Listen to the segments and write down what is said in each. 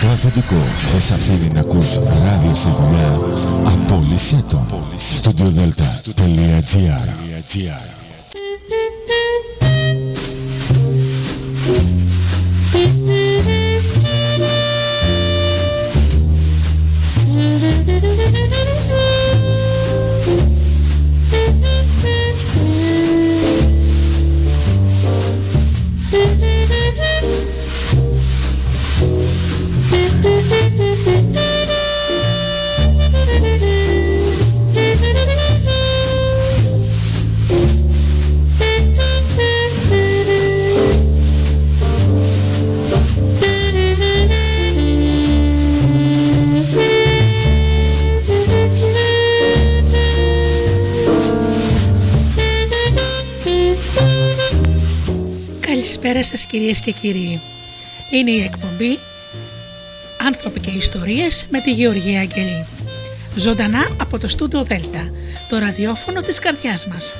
το αφεντικό. Θες αφήνει να ακούς ράδιο στη δουλειά. Απόλυσέ το. StudioDelta.gr Καλησπέρα σας κυρίες και κύριοι. Είναι η εκπομπή «Άνθρωποι και ιστορίες» με τη Γεωργία Αγγελή. Ζωντανά από το στούντο Δέλτα, το ραδιόφωνο της καρδιάς μας.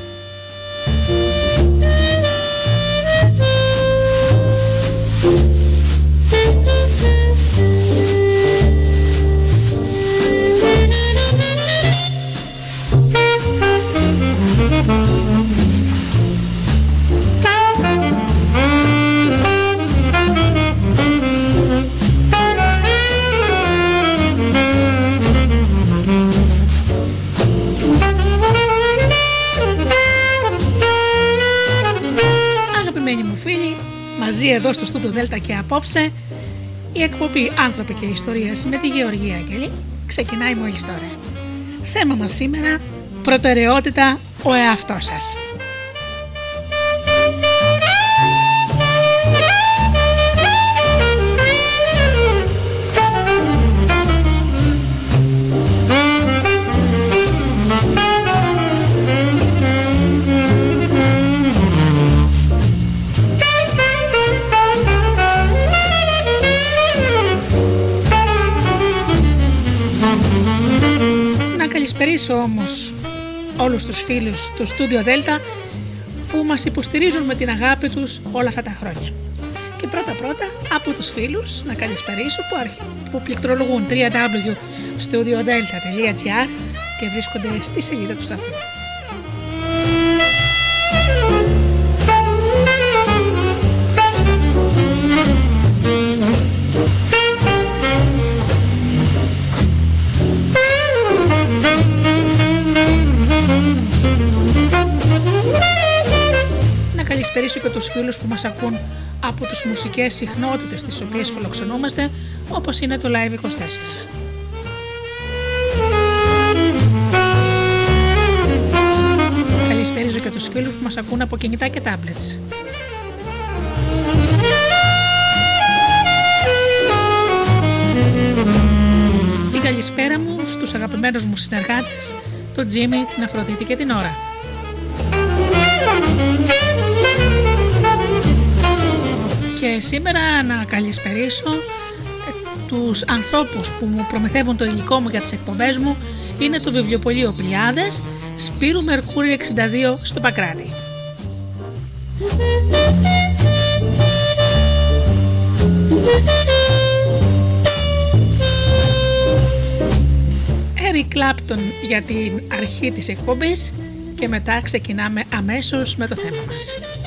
Μαζί εδώ στο Στούντο Δέλτα και απόψε η εκπομπή «Άνθρωποι και Ιστορίες» με τη Γεωργία Αγγελή ξεκινάει μόλις τώρα. Θέμα μας σήμερα προτεραιότητα ο εαυτός σας. Καλησπερίσω όμως όλους τους φίλους του Studio Delta που μας υποστηρίζουν με την αγάπη τους όλα αυτά τα χρόνια. Και πρώτα πρώτα από τους φίλους να καλησπερίσω που, αρχι... που πληκτρολογούν www.studiodelta.gr και βρίσκονται στη σελίδα του σταθμού. Να καλησπερίσω και τους φίλους που μας ακούν από τις μουσικές συχνότητες τις οποίες φιλοξενούμαστε όπως είναι το Live 24. Καλησπέριζω και τους φίλους που μας ακούν από κινητά και tablets. Την καλησπέρα μου στους αγαπημένους μου συνεργάτες το Τζίμι, την Αφροδίτη και την Ωρα. Και σήμερα να καλησπερίσω ε, τους ανθρώπους που μου προμηθεύουν το υλικό μου για τις εκπομπές μου είναι το βιβλιοπωλείο Πλιάδες, Σπύρου Μερκούρη 62 στο Πακράτη. Eric Clapton για την αρχή της εκπομπής και μετά ξεκινάμε αμέσως με το θέμα μας.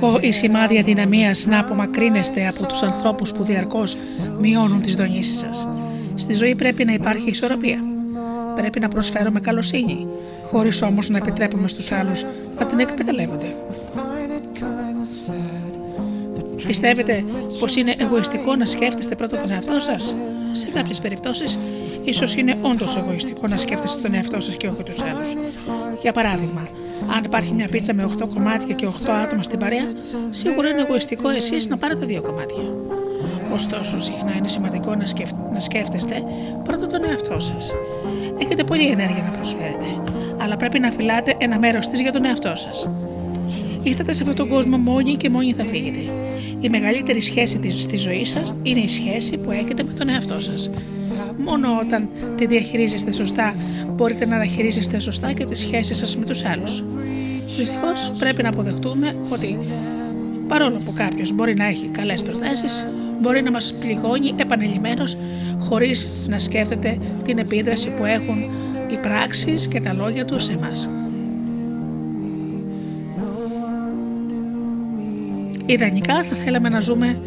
Εγωιστικό ή σημάδι αδυναμία να απομακρύνεστε από τους ανθρώπους που διαρκώς μειώνουν τις δονήσεις σας. Στη ζωή πρέπει να υπάρχει ισορροπία. Πρέπει να προσφέρουμε καλοσύνη, χωρίς όμως να επιτρέπουμε στους άλλους να την εκμεταλλεύονται. Πιστεύετε πως είναι εγωιστικό να σκέφτεστε πρώτα τον εαυτό σας; Σε κάποιες περιπτώσεις, ίσως είναι όντως εγωιστικό να σκέφτεστε τον εαυτό σας και όχι τους άλλους. Για παράδειγμα, αν υπάρχει μια πίτσα με 8 κομμάτια και 8 άτομα στην παρέα, σίγουρα είναι εγωιστικό εσείς να πάρετε δύο κομμάτια. Ωστόσο, συχνά είναι σημαντικό να, να σκέφτεστε πρώτα τον εαυτό σας. Έχετε πολλή ενέργεια να προσφέρετε, αλλά πρέπει να φυλάτε ένα μέρος της για τον εαυτό σας. Ήρθατε σε αυτόν τον κόσμο μόνοι και μόνοι θα φύγετε. Η μεγαλύτερη σχέση της στη ζωή σας είναι η σχέση που έχετε με τον εαυτό σας. Μόνο όταν τη διαχειρίζεστε σωστά μπορείτε να διαχειρίζεστε σωστά και τις σχέσεις σας με τους άλλους. Δυστυχώς πρέπει να αποδεχτούμε ότι παρόλο που κάποιος μπορεί να έχει καλές προθέσεις, μπορεί να μας πληγώνει επανελειμμένος χωρίς να σκέφτεται την επίδραση που έχουν οι πράξεις και τα λόγια τους σε εμάς. Ιδανικά θα θέλαμε να ζούμε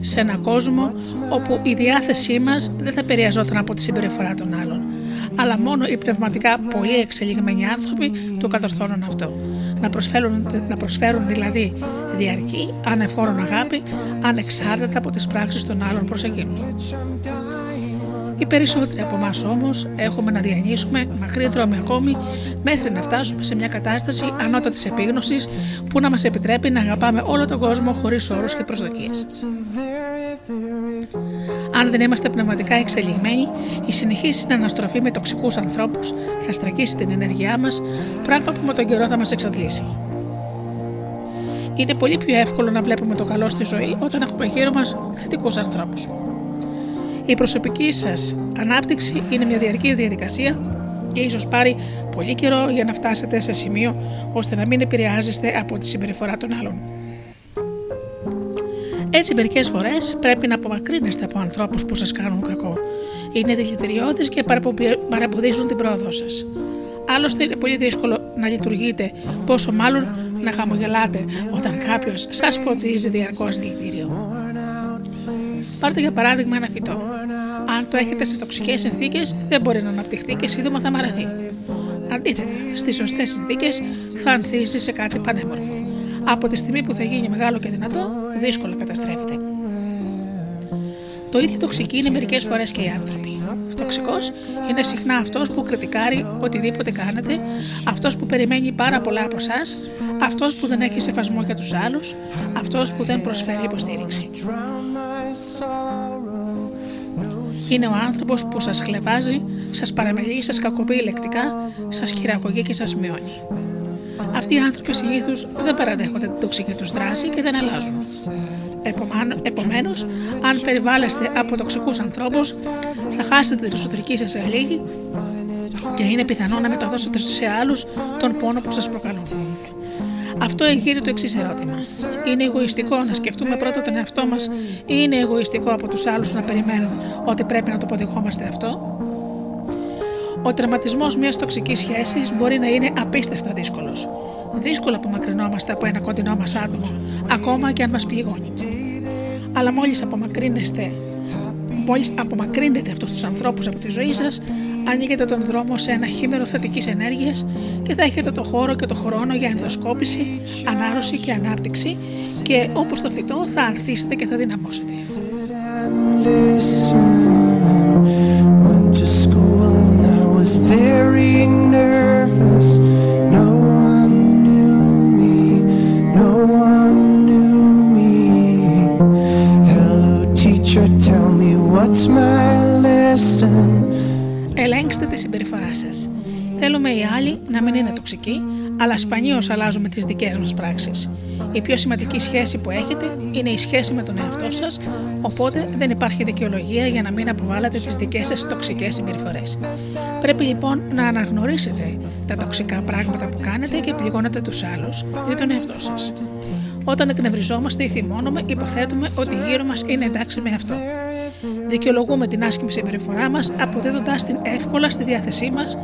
σε έναν κόσμο όπου η διάθεσή μας δεν θα επηρεαζόταν από τη συμπεριφορά των άλλων, αλλά μόνο οι πνευματικά πολύ εξελιγμένοι άνθρωποι το κατορθώνουν αυτό. Να προσφέρουν, να προσφέρουν δηλαδή διαρκή, ανεφόρον αγάπη, ανεξάρτητα από τις πράξεις των άλλων προς εκείνους. Οι περισσότεροι από εμάς όμως έχουμε να διανύσουμε μακρύ δρόμοι ακόμη μέχρι να φτάσουμε σε μια κατάσταση ανώτατης επίγνωσης που να μας επιτρέπει να αγαπάμε όλο τον κόσμο χωρίς όρους και προσδοκίες. Αν δεν είμαστε πνευματικά εξελιγμένοι, η συνεχή συναναστροφή με τοξικούς ανθρώπους θα στρακίσει την ενέργειά μας, πράγμα που με τον καιρό θα μας εξαντλήσει. Είναι πολύ πιο εύκολο να βλέπουμε το καλό στη ζωή όταν έχουμε γύρω μας θετικούς ανθρώπους. Η προσωπική σας ανάπτυξη είναι μια διαρκή διαδικασία και ίσως πάρει πολύ καιρό για να φτάσετε σε σημείο ώστε να μην επηρεάζεστε από τη συμπεριφορά των άλλων. Έτσι, μερικές φορές πρέπει να απομακρύνεστε από ανθρώπους που σας κάνουν κακό. Είναι δηλητηριώδεις και παραποδίζουν την πρόοδό σας. Άλλωστε, είναι πολύ δύσκολο να λειτουργείτε, πόσο μάλλον να χαμογελάτε όταν κάποιος σας ποτίζει διαρκώς δηλητήριο. Πάρτε για παράδειγμα ένα φυτό. Αν το έχετε σε τοξικές συνθήκες, δεν μπορεί να αναπτυχθεί και σύντομα θα μαραθεί. Αντίθετα, στις σωστές συνθήκες θα ανθίσει σε κάτι πανέμορφο. Από τη στιγμή που θα γίνει μεγάλο και δυνατό, δύσκολα καταστρέφεται. Το ίδιο τοξική είναι μερικές φορές και οι άνθρωποι. Τοξικός είναι συχνά αυτός που κριτικάρει οτιδήποτε κάνετε, αυτός που περιμένει πάρα πολλά από εσά, αυτός που δεν έχει σεβασμό για τους άλλους, αυτός που δεν προσφέρει υποστήριξη. Είναι ο άνθρωπος που σας χλεβάζει, σας παραμελεί, σας κακοποιεί λεκτικά, σας χειραγωγεί και σας μειώνει. Αυτοί οι άνθρωποι συνήθως δεν παραδέχονται την τοξική τους δράση και δεν αλλάζουν. Επομένως, αν περιβάλλεστε από τοξικούς ανθρώπους, θα χάσετε την εσωτερική σας ελίγη και είναι πιθανό να μεταδώσετε σε άλλους τον πόνο που σας προκαλούν. Αυτό εγείρει το εξής ερώτημα. Είναι εγωιστικό να σκεφτούμε πρώτα τον εαυτό μας ή είναι εγωιστικό από τους άλλους να περιμένουν ότι πρέπει να το αποδεχόμαστε αυτό; Ο τερματισμός μιας τοξικής σχέσης μπορεί να είναι απίστευτα δύσκολος. Δύσκολο απομακρυνόμαστε από ένα κοντινό μας άτομο, ακόμα και αν μας πληγώνει. Αλλά μόλις απομακρύνεστε Μόλις απομακρύνετε αυτού τους ανθρώπους από τη ζωή σας, άνοιγετε τον δρόμο σε ένα χείμενο θετικής ενέργειας και θα έχετε το χώρο και το χρόνο για ενδοσκόπηση, ανάρρωση και ανάπτυξη και όπως το φυτό θα ανθίσετε και θα δυναμώσετε ελέγξτε τη συμπεριφορά σας. Θέλουμε οι άλλοι να μην είναι τοξικοί, αλλά σπανίως αλλάζουμε τις δικές μας πράξεις. Η πιο σημαντική σχέση που έχετε είναι η σχέση με τον εαυτό σας, οπότε δεν υπάρχει δικαιολογία για να μην αποβάλλετε τις δικές σας τοξικές συμπεριφορές. Πρέπει λοιπόν να αναγνωρίσετε τα τοξικά πράγματα που κάνετε και πληγώνετε τους άλλους ή τον εαυτό σας. Όταν εκνευριζόμαστε ή θυμώνουμε, υποθέτουμε ότι γύρω μας είναι εντάξει με αυτό. Δικαιολογούμε την άσχημη συμπεριφορά μας, αποδίδοντα την εύκολα στη διάθεσή μας,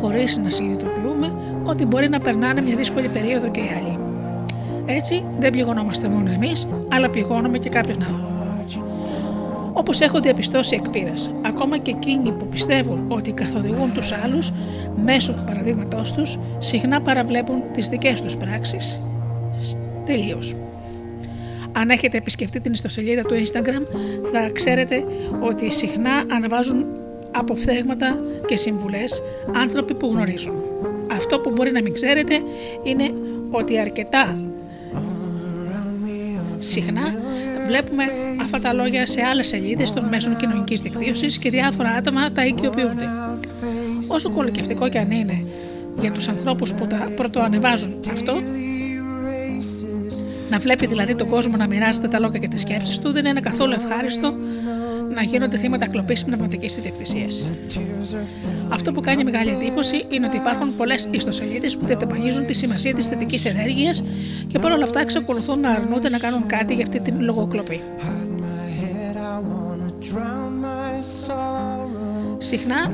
χωρίς να συνειδητοποιούμε ότι μπορεί να περνάνε μια δύσκολη περίοδο και οι άλλοι. Έτσι, δεν πληγωνόμαστε μόνο εμείς, αλλά πληγώνουμε και κάποιον άλλο. Όπως έχω διαπιστώσει εκ πείρας, ακόμα και εκείνοι που πιστεύουν ότι καθοδηγούν τους άλλους μέσω του παραδείγματός τους, συχνά παραβλέπουν τις δικές τους πράξεις. Τελείως. Αν έχετε επισκεφτεί την ιστοσελίδα του Instagram, θα ξέρετε ότι συχνά αναβάζουν αποφθέγματα και συμβουλές άνθρωποι που γνωρίζουν. Αυτό που μπορεί να μην ξέρετε είναι ότι αρκετά συχνά βλέπουμε αυτά τα λόγια σε άλλες σελίδες των μέσων κοινωνικής δικτύωσης και διάφορα άτομα τα οικειοποιούνται. Όσο κολοκευτικό και αν είναι για τους ανθρώπους που τα πρωτοανεβάζουν αυτό, να βλέπει δηλαδή τον κόσμο να μοιράζεται τα λόγια και τις σκέψεις του δεν είναι καθόλου ευχάριστο να γίνονται θύματα κλοπής πνευματικής ιδιοκτησίας. Αυτό που κάνει μεγάλη εντύπωση είναι ότι υπάρχουν πολλές ιστοσελίδες που τετεμαγίζουν τη σημασία της θετικής ενέργειας και παρόλα αυτά εξακολουθούν να αρνούνται να κάνουν κάτι για αυτή την λογοκλοπή. Συχνά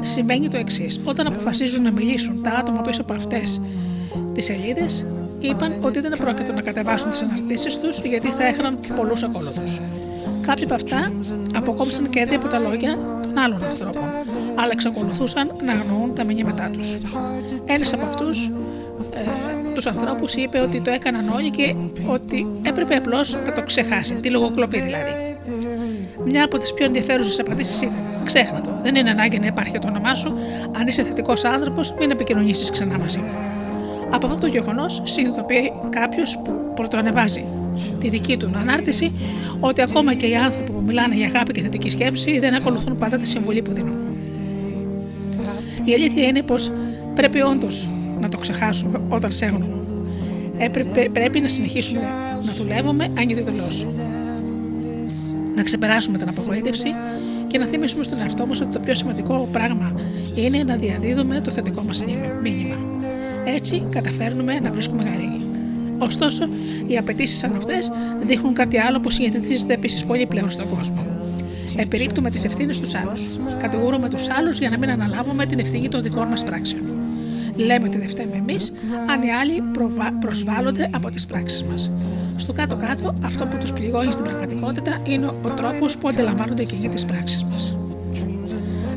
συμβαίνει το εξής. Όταν αποφασίζουν να μιλήσουν τα άτομα πίσω από αυτές τις σελίδες, είπαν ότι δεν πρόκειται να κατεβάσουν τις αναρτήσεις τους γιατί θα έχαναν πολλούς ακόλουθους. Κάποιοι από αυτά αποκόψαν κέρδη από τα λόγια των άλλων ανθρώπων, αλλά εξακολουθούσαν να αγνοούν τα μηνύματά τους. Ένας από αυτούς ε, τους ανθρώπους είπε ότι το έκαναν όλοι και ότι έπρεπε απλώς να το ξεχάσει, τη λογοκλοπή δηλαδή. Μια από τις πιο ενδιαφέρουσες απαντήσεις ήταν: Ξέχνα το. Δεν είναι ανάγκη να υπάρχει το όνομά σου. Αν είσαι θετικός άνθρωπος, μην επικοινωνήσεις ξανά μαζί μου. Από αυτό το γεγονός συνειδητοποιεί κάποιος που πρωτοανεβάζει τη δική του ανάρτηση ότι ακόμα και οι άνθρωποι που μιλάνε για αγάπη και θετική σκέψη δεν ακολουθούν πάντα τη συμβουλή που δίνουν. Η αλήθεια είναι πως πρέπει όντως να το ξεχάσουμε όταν σέγνουμε. πρέπει να συνεχίσουμε να δουλεύουμε ανειδητελώ. Να ξεπεράσουμε την απογοήτευση και να θυμίσουμε στον εαυτό μας ότι το πιο σημαντικό πράγμα είναι να διαδίδουμε το θετικό μας μήνυμα. Έτσι καταφέρνουμε να βρίσκουμε γαρή. Ωστόσο, οι απαιτήσεις σαν αυτές δείχνουν κάτι άλλο που συνηθίζεται επίσης πολύ πλέον στον κόσμο. Επιρρύπτουμε τις ευθύνες στου άλλους. Κατηγορούμε τους άλλους για να μην αναλάβουμε την ευθύνη των δικών μας πράξεων. Λέμε ότι δεν φταίμε εμείς, αν οι άλλοι προσβάλλονται από τις πράξεις μας. Στο κάτω-κάτω, αυτό που τους πληγώνει στην πραγματικότητα είναι ο τρόπος που αντιλαμβάνονται εκείνοι τις πράξεις μας.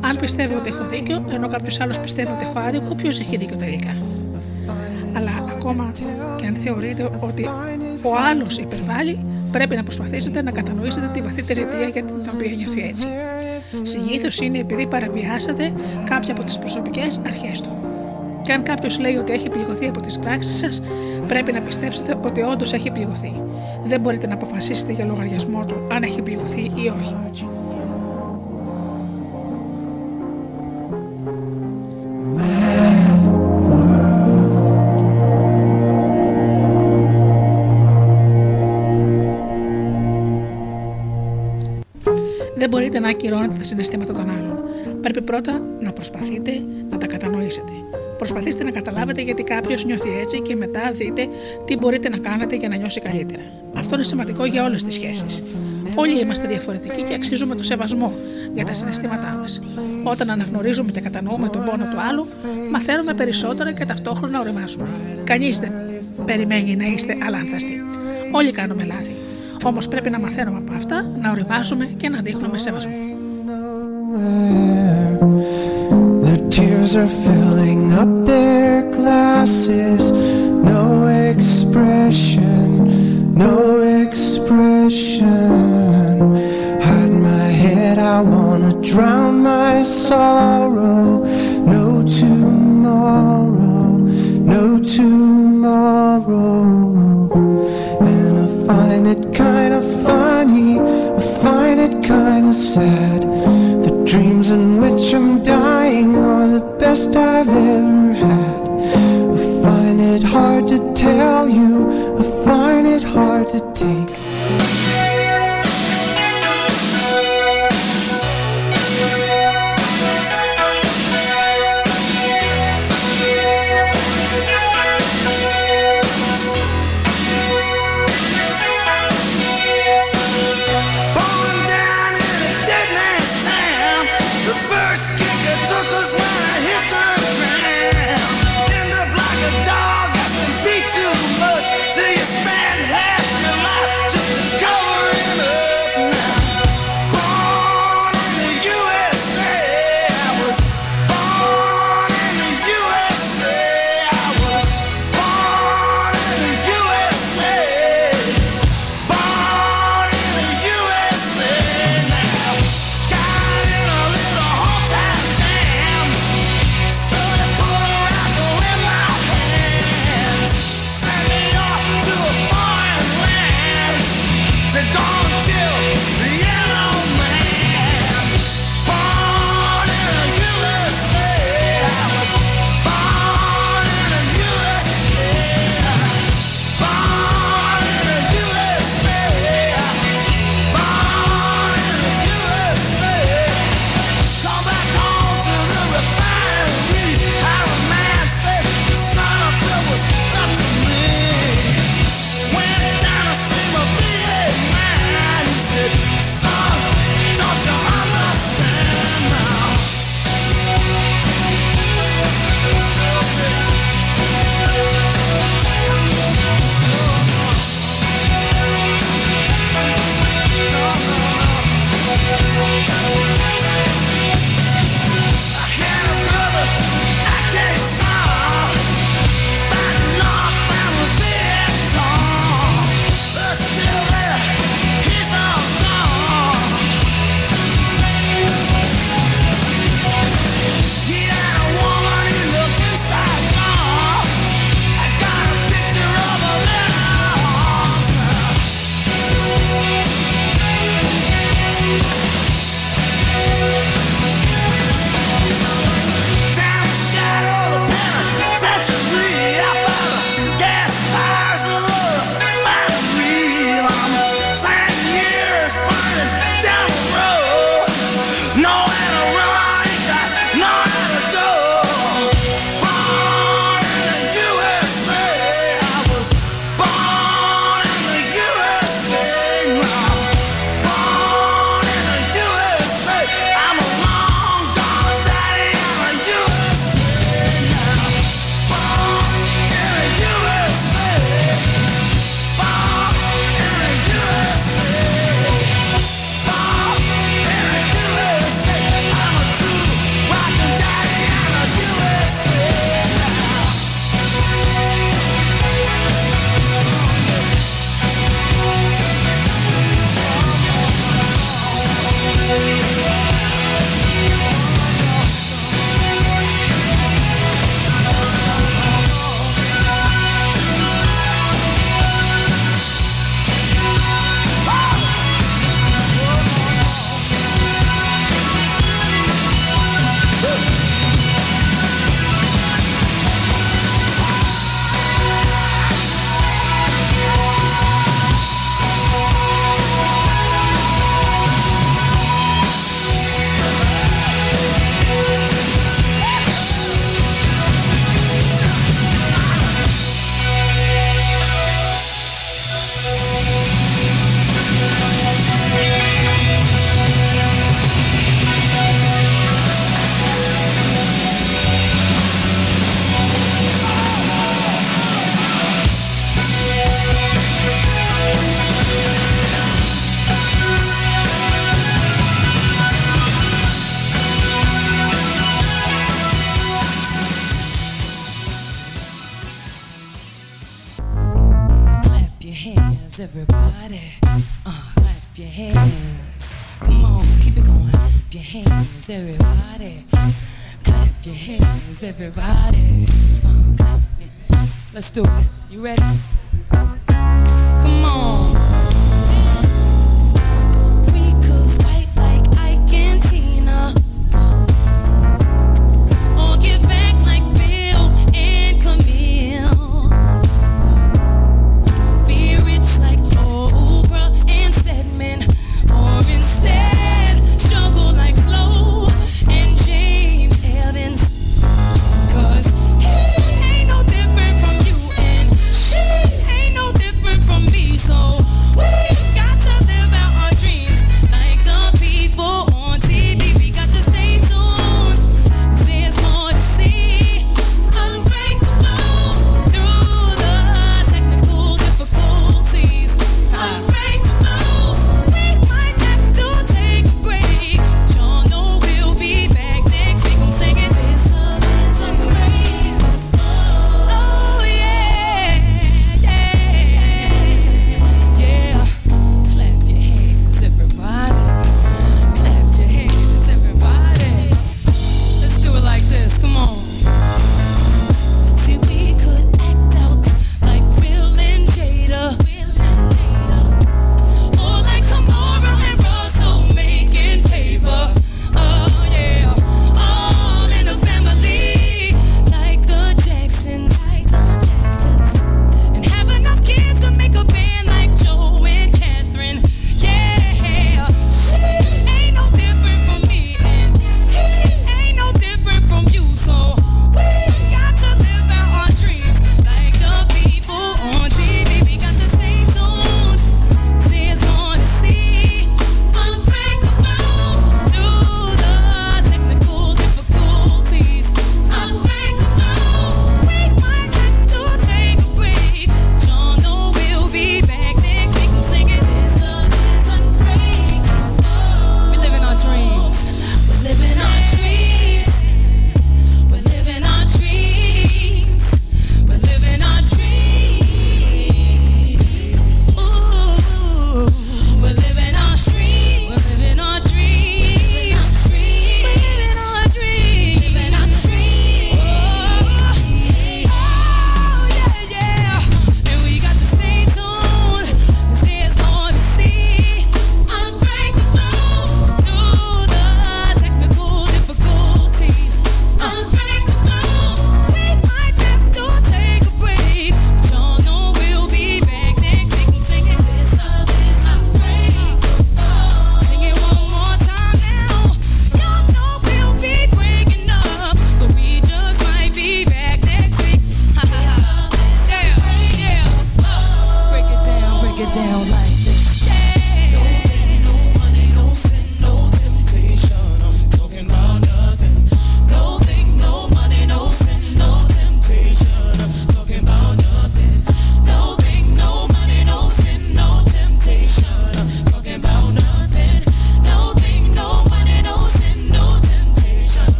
Αν πιστεύω ότι έχω δίκιο, ενώ κάποιος άλλος πιστεύει ότι έχω άδικο, ποιος έχει δίκιο τελικά; Αλλά ακόμα και αν θεωρείτε ότι ο άλλος υπερβάλλει, πρέπει να προσπαθήσετε να κατανοήσετε τη βαθύτερη αιτία για την οποία νιώθει έτσι. Συνήθως είναι επειδή παραβιάσατε κάποια από τις προσωπικές αρχές του. Και αν κάποιος λέει ότι έχει πληγωθεί από τις πράξεις σας, πρέπει να πιστέψετε ότι όντως έχει πληγωθεί. Δεν μπορείτε να αποφασίσετε για λογαριασμό του αν έχει πληγωθεί ή όχι. Να ακυρώνετε τα συναισθήματα των άλλων. Πρέπει πρώτα να προσπαθείτε να τα κατανοήσετε. Προσπαθήστε να καταλάβετε γιατί κάποιος νιώθει έτσι και μετά δείτε τι μπορείτε να κάνετε για να νιώσει καλύτερα. Αυτό είναι σημαντικό για όλες τις σχέσεις. Όλοι είμαστε διαφορετικοί και αξίζουμε το σεβασμό για τα συναισθήματά μας. Όταν αναγνωρίζουμε και κατανοούμε τον πόνο του άλλου, μαθαίνουμε περισσότερα και ταυτόχρονα οριμάζουμε. Κανείς δεν περιμένει να είστε αλάνθαστοι. Όλοι κάνουμε λάθη. Όμω πρέπει να μαθαίνουμε από αυτά, να οριμάζουμε και να δείχνουμε σεβασμό. The tears are filling up their glasses. No expression, no expression. Hide my head, I wanna drown my sorrow. sad. The dreams in which I'm dying are the best I've ever had. I find it hard to tell you, I find it hard to take.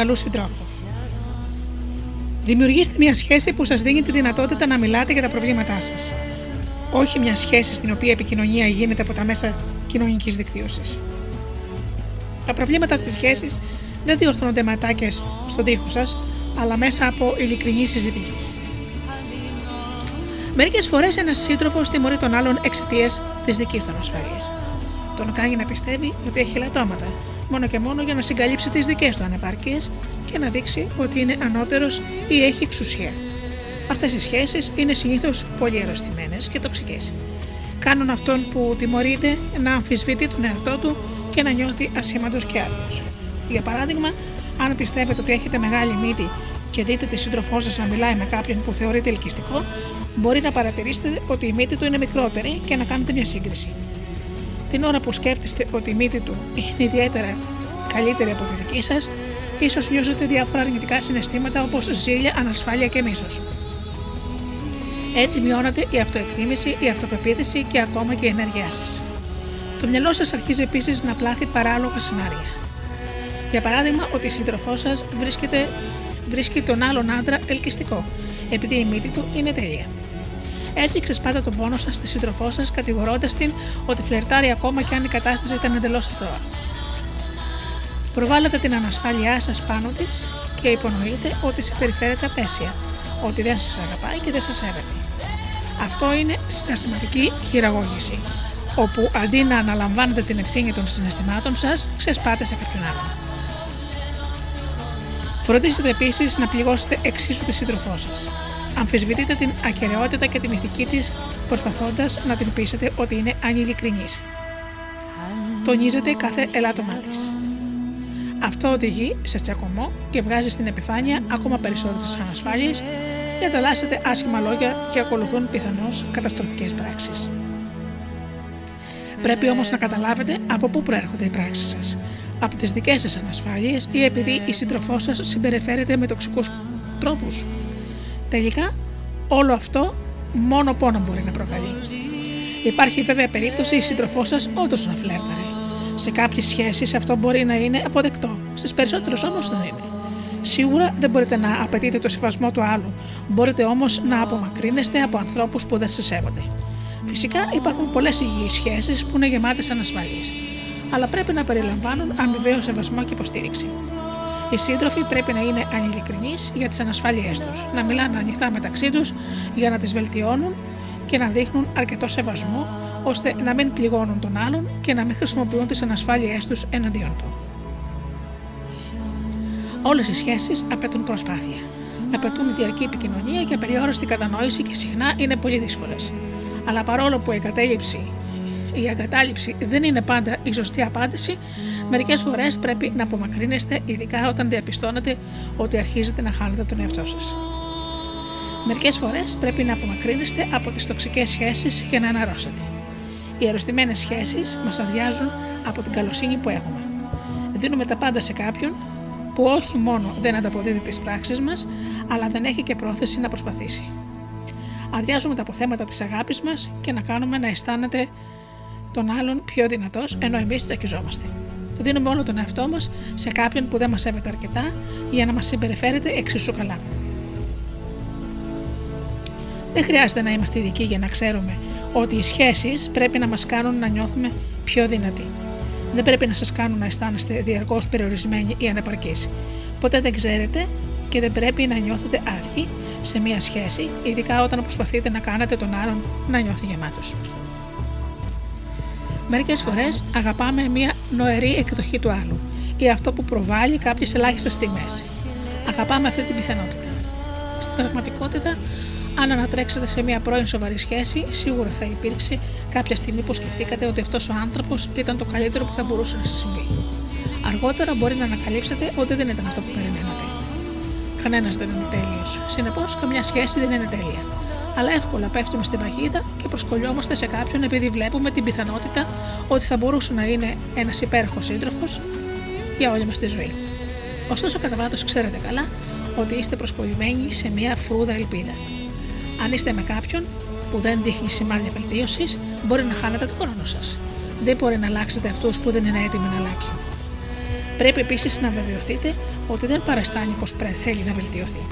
Καλού συντρόφου. Δημιουργήστε μια σχέση που σας δίνει τη δυνατότητα να μιλάτε για τα προβλήματά σας. Όχι μια σχέση στην οποία η επικοινωνία γίνεται από τα μέσα κοινωνικής δικτύωσης. Τα προβλήματα στις σχέσεις δεν διορθώνονται με ατάκε στον τοίχο σας, αλλά μέσα από ειλικρινείς συζητήσεις. Μερικές φορές ένας σύντροφος τιμωρεί τον άλλον εξαιτίας της δικής του ανασφάλειας. Τον κάνει να πιστεύει ότι έχει λατώματα, μόνο και μόνο για να συγκαλύψει τις δικές του ανεπάρκειε και να δείξει ότι είναι ανώτερος ή έχει εξουσία. Αυτές οι σχέσεις είναι συνήθως πολύ αρρωστημένες και τοξικές. Κάνουν αυτόν που τιμωρείται να αμφισβητεί τον εαυτό του και να νιώθει ασήμαντο και άδειο. Για παράδειγμα, αν πιστεύετε ότι έχετε μεγάλη μύτη και δείτε τη σύντροφό σας να μιλάει με κάποιον που θεωρείται ελκυστικό, μπορεί να παρατηρήσετε ότι η μύτη του είναι μικρότερη και να κάνετε μια σύγκριση. Την ώρα που σκέφτεστε ότι η μύτη του είναι ιδιαίτερα καλύτερη από τη δική σας, ίσως νιώσετε διάφορα αρνητικά συναισθήματα όπως ζήλια, ανασφάλεια και μίσος. Έτσι μειώνεται η αυτοεκτίμηση, η αυτοπεποίθηση και ακόμα και η ενέργειά σας. Το μυαλό σας αρχίζει επίσης να πλάθει παράλογα σενάρια. Για παράδειγμα, ότι η σύντροφό σας βρίσκει τον άλλον άντρα ελκυστικό, επειδή η μύτη του είναι τέλεια. Έτσι ξεσπάτε τον πόνο σας στη σύντροφό σας, κατηγορώντας την ότι φλερτάρει ακόμα και αν η κατάσταση ήταν εντελώς αθώα. Προβάλλετε την ανασφάλειά σας πάνω της και υπονοείτε ότι συμπεριφέρεται απέσια, ότι δεν σας αγαπάει και δεν σας σέβεται. Αυτό είναι συναισθηματική χειραγώγηση, όπου αντί να αναλαμβάνετε την ευθύνη των συναισθημάτων σας, ξεσπάτε σε κάποιον άλλον. Φροντίστε επίσης να πληγώσετε εξίσου τη σύντροφό σας. Αμφισβητείτε την ακαιρεότητα και την ηθική της, προσπαθώντας να την πείσετε ότι είναι ανηλικρινή. Τονίζετε κάθε ελάττωμά της. Αυτό οδηγεί σε τσακωμό και βγάζει στην επιφάνεια ακόμα περισσότερες ανασφάλειες και ανταλλάσσετε άσχημα λόγια και ακολουθούν πιθανώς καταστροφικές πράξεις. Πρέπει όμως να καταλάβετε από πού προέρχονται οι πράξεις σας. Από τις δικές σας ανασφάλειες ή επειδή η σύντροφός σας συμπεριφέρεται με τοξικούς τρόπους. Τελικά, όλο αυτό μόνο πόνο μπορεί να προκαλεί. Υπάρχει βέβαια περίπτωση η σύντροφός σας όντως να φλέρταρε. Σε κάποιες σχέσεις αυτό μπορεί να είναι αποδεκτό, στις περισσότερες όμως δεν είναι. Σίγουρα δεν μπορείτε να απαιτείτε το σεβασμό του άλλου, μπορείτε όμως να απομακρύνεστε από ανθρώπους που δεν σε σέβονται. Φυσικά υπάρχουν πολλές υγιείς σχέσεις που είναι γεμάτες ανασφαλίε, αλλά πρέπει να περιλαμβάνουν αμοιβαίο σεβασμό και υποστήριξη. Οι σύντροφοι πρέπει να είναι ανηλικρινεί για τις ανασφάλειές τους, να μιλάνε ανοιχτά μεταξύ τους για να τις βελτιώνουν και να δείχνουν αρκετό σεβασμό ώστε να μην πληγώνουν τον άλλον και να μην χρησιμοποιούν τις ανασφάλειές τους εναντίον του. Όλες οι σχέσεις απαιτούν προσπάθεια. Απαιτούν διαρκή επικοινωνία και απεριόριστη κατανόηση και συχνά είναι πολύ δύσκολες. Αλλά παρόλο που η εγκατέλειψη η εγκατάλειψη δεν είναι πάντα η σωστή απάντηση, μερικές φορές πρέπει να απομακρύνεστε, ειδικά όταν διαπιστώνετε ότι αρχίζετε να χάνετε τον εαυτό σας. Μερικές φορές πρέπει να απομακρύνεστε από τις τοξικές σχέσεις για να αναρρώσετε. Οι αρρωστημένες σχέσεις μας αδειάζουν από την καλοσύνη που έχουμε. Δίνουμε τα πάντα σε κάποιον που όχι μόνο δεν ανταποδίδει τις πράξεις μας, αλλά δεν έχει και πρόθεση να προσπαθήσει. Αδειάζουμε τα αποθέματα της αγάπης μας και να κάνουμε να αισθάνεται τον άλλον πιο δυνατός, ενώ εμείς τσακιζόμαστε. Δίνουμε όλο τον εαυτό μας σε κάποιον που δεν μας σέβεται αρκετά για να μας συμπεριφέρεται εξίσου καλά. Δεν χρειάζεται να είμαστε ειδικοί για να ξέρουμε ότι οι σχέσεις πρέπει να μας κάνουν να νιώθουμε πιο δυνατοί. Δεν πρέπει να σας κάνουν να αισθάνεστε διαρκώς περιορισμένοι ή ανεπαρκείς. Ποτέ δεν ξέρετε και δεν πρέπει να νιώθετε άδειοι σε μία σχέση, ειδικά όταν προσπαθείτε να κάνετε τον άλλον να νιώθει γεμάτος. Μερικές φορές αγαπάμε μια νοερή εκδοχή του άλλου ή αυτό που προβάλλει κάποιες ελάχιστες στιγμές. Αγαπάμε αυτή την πιθανότητα. Στην πραγματικότητα, αν ανατρέξετε σε μια πρώην σοβαρή σχέση, σίγουρα θα υπήρξε κάποια στιγμή που σκεφτήκατε ότι αυτός ο άνθρωπος ήταν το καλύτερο που θα μπορούσε να σας συμβεί. Αργότερα μπορεί να ανακαλύψετε ότι δεν ήταν αυτό που περιμένατε. Κανένας δεν είναι τέλειος. Συνεπώς, καμιά σχέση δεν είναι τέλεια αλλά εύκολα πέφτουμε στην παγίδα και προσκολιόμαστε σε κάποιον επειδή βλέπουμε την πιθανότητα ότι θα μπορούσε να είναι ένας υπέροχος σύντροφος για όλη μας τη ζωή. Ωστόσο, κατά βάθος ξέρετε καλά ότι είστε προσκολλημένοι σε μια φρούδα ελπίδα. Αν είστε με κάποιον που δεν δείχνει σημάδια βελτίωσης, μπορεί να χάνετε τον χρόνο σας. Δεν μπορεί να αλλάξετε αυτούς που δεν είναι έτοιμοι να αλλάξουν. Πρέπει επίσης να βεβαιωθείτε ότι δεν παραστάνει πως θέλει να βελτιωθεί.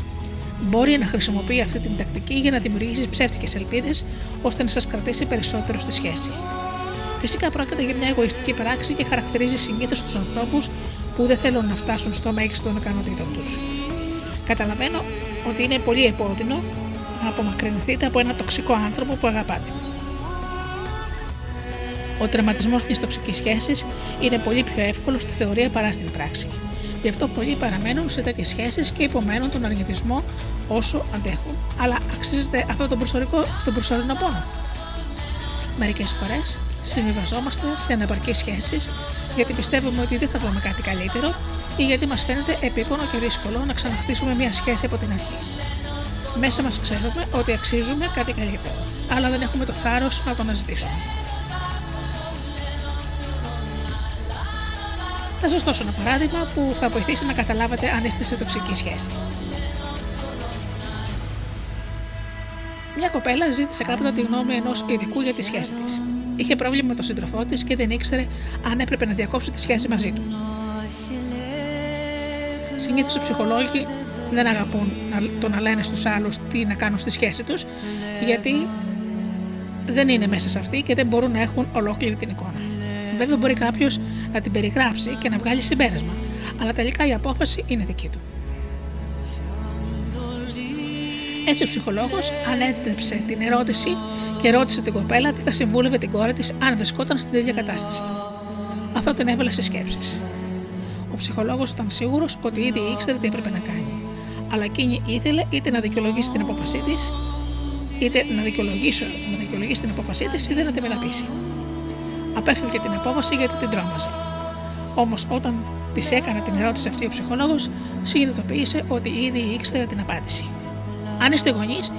Μπορεί να χρησιμοποιεί αυτή την τακτική για να δημιουργήσει ψεύτικες ελπίδες ώστε να σας κρατήσει περισσότερο στη σχέση. Φυσικά πρόκειται για μια εγωιστική πράξη και χαρακτηρίζει συνήθως τους ανθρώπους που δεν θέλουν να φτάσουν στο μέγιστο των ικανοτήτων τους. Καταλαβαίνω ότι είναι πολύ επώδυνο να απομακρυνθείτε από ένα τοξικό άνθρωπο που αγαπάτε. Ο τερματισμός μιας τοξικής σχέσης είναι πολύ πιο εύκολο στη θεωρία παρά στην πράξη. Γι' αυτό πολλοί παραμένουν σε τέτοιες σχέσεις και υπομένουν τον αρνητισμό όσο αντέχουν. Αλλά αξίζεται αυτό τον, προσωρικό, τον προσωρινό πόνο. Μερικές φορές συμβιβαζόμαστε σε αναπαρκεί σχέσεις γιατί πιστεύουμε ότι δεν θα βρούμε κάτι καλύτερο ή γιατί μας φαίνεται επίπονο και δύσκολο να ξαναχτίσουμε μια σχέση από την αρχή. Μέσα μας ξέρουμε ότι αξίζουμε κάτι καλύτερο, αλλά δεν έχουμε το θάρρος να το αναζητήσουμε. Θα σας δώσω ένα παράδειγμα που θα βοηθήσει να καταλάβετε αν είστε σε τοξική σχέση. Μια κοπέλα ζήτησε κάποτε τη γνώμη ενός ειδικού για τη σχέση της. Είχε πρόβλημα με τον σύντροφό της και δεν ήξερε αν έπρεπε να διακόψει τη σχέση μαζί του. Συνήθως οι ψυχολόγοι δεν αγαπούν το να λένε στους άλλους τι να κάνουν στη σχέση τους, γιατί δεν είναι μέσα σε αυτή και δεν μπορούν να έχουν ολόκληρη την εικόνα. Βέβαια, μπορεί κάποιος να την περιγράψει και να βγάλει συμπέρασμα, αλλά τελικά η απόφαση είναι δική του. Έτσι ο ψυχολόγος ανέτρεψε την ερώτηση και ρώτησε την κοπέλα τι θα συμβούλευε την κόρη της αν βρισκόταν στην ίδια κατάσταση. Αυτό την έβαλε σε σκέψεις. Ο ψυχολόγος ήταν σίγουρος ότι ήδη ήξερε τι έπρεπε να κάνει. Αλλά εκείνη ήθελε είτε να δικαιολογήσει την απόφασή της, είτε να δικαιολογήσει, να δικαιολογήσει την απόφασή της, είτε να την μεταπίσει. Απέφευγε την απόφαση γιατί την τρόμαζε. Όμως όταν της έκανε την ερώτηση αυτή ο ψυχολόγος, συνειδητοποίησε ότι ήδη ήξερε την απάντηση. Αν είστε γονείς,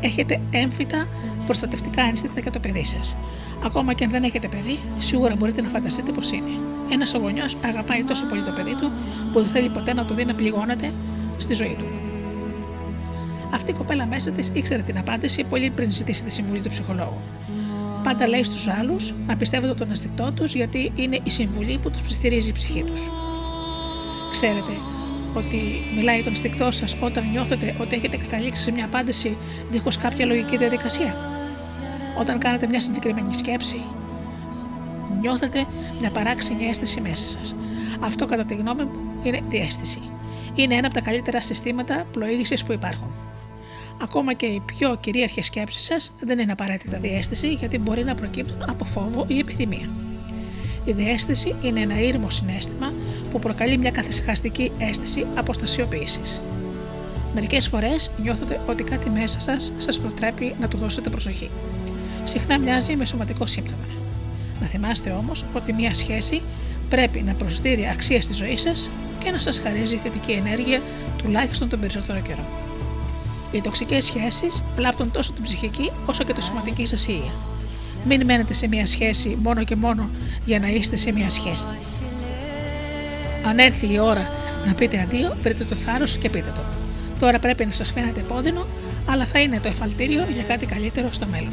έχετε έμφυτα προστατευτικά ένστικτα για το παιδί σας. Ακόμα και αν δεν έχετε παιδί, σίγουρα μπορείτε να φανταστείτε πώ είναι. Ένας γονιός αγαπάει τόσο πολύ το παιδί του που δεν θέλει ποτέ να το δει να πληγώνεται στη ζωή του. Αυτή η κοπέλα μέσα της ήξερε την απάντηση πολύ πριν ζητήσει τη συμβουλή του ψυχολόγου. Πάντα λέει στους άλλους να πιστεύετε τον αισθηκτό τους γιατί είναι η συμβουλή που τους ψιθυρίζει η ψυχή τους. Ξέρετε ότι μιλάει τον αισθηκτό σας όταν νιώθετε ότι έχετε καταλήξει σε μια απάντηση δίχως κάποια λογική διαδικασία. Όταν κάνετε μια συγκεκριμένη σκέψη, νιώθετε μια παράξενη αίσθηση μέσα σας. Αυτό, κατά τη γνώμη μου, είναι διέστηση. Είναι ένα από τα καλύτερα συστήματα πλοήγησης που υπάρχουν. Ακόμα και οι πιο κυρίαρχες σκέψεις σας δεν είναι απαραίτητα διέστηση γιατί μπορεί να προκύπτουν από φόβο ή επιθυμία. Η διέστηση είναι ένα ήρμο συνέστημα που προκαλεί μια καθησυχαστική αίσθηση αποστασιοποίησης. Μερικές φορές νιώθετε ότι κάτι μέσα σας σας προτρέπει να του δώσετε προσοχή. Συχνά μοιάζει με σωματικό σύμπτωμα. Να θυμάστε όμως ότι μια σχέση πρέπει να προσδίδει αξία στη ζωή σας και να σας χαρίζει θετική ενέργεια τουλάχιστον τον περισσότερο καιρό. Οι τοξικές σχέσεις βλάπτουν τόσο την ψυχική όσο και τη σωματική σα υγεία. Μην μένετε σε μια σχέση μόνο και μόνο για να είστε σε μια σχέση. Αν έρθει η ώρα να πείτε αντίο, βρείτε το θάρρος και πείτε το. Τώρα πρέπει να σας φαίνεται επώδυνο, αλλά θα είναι το εφαλτήριο για κάτι καλύτερο στο μέλλον.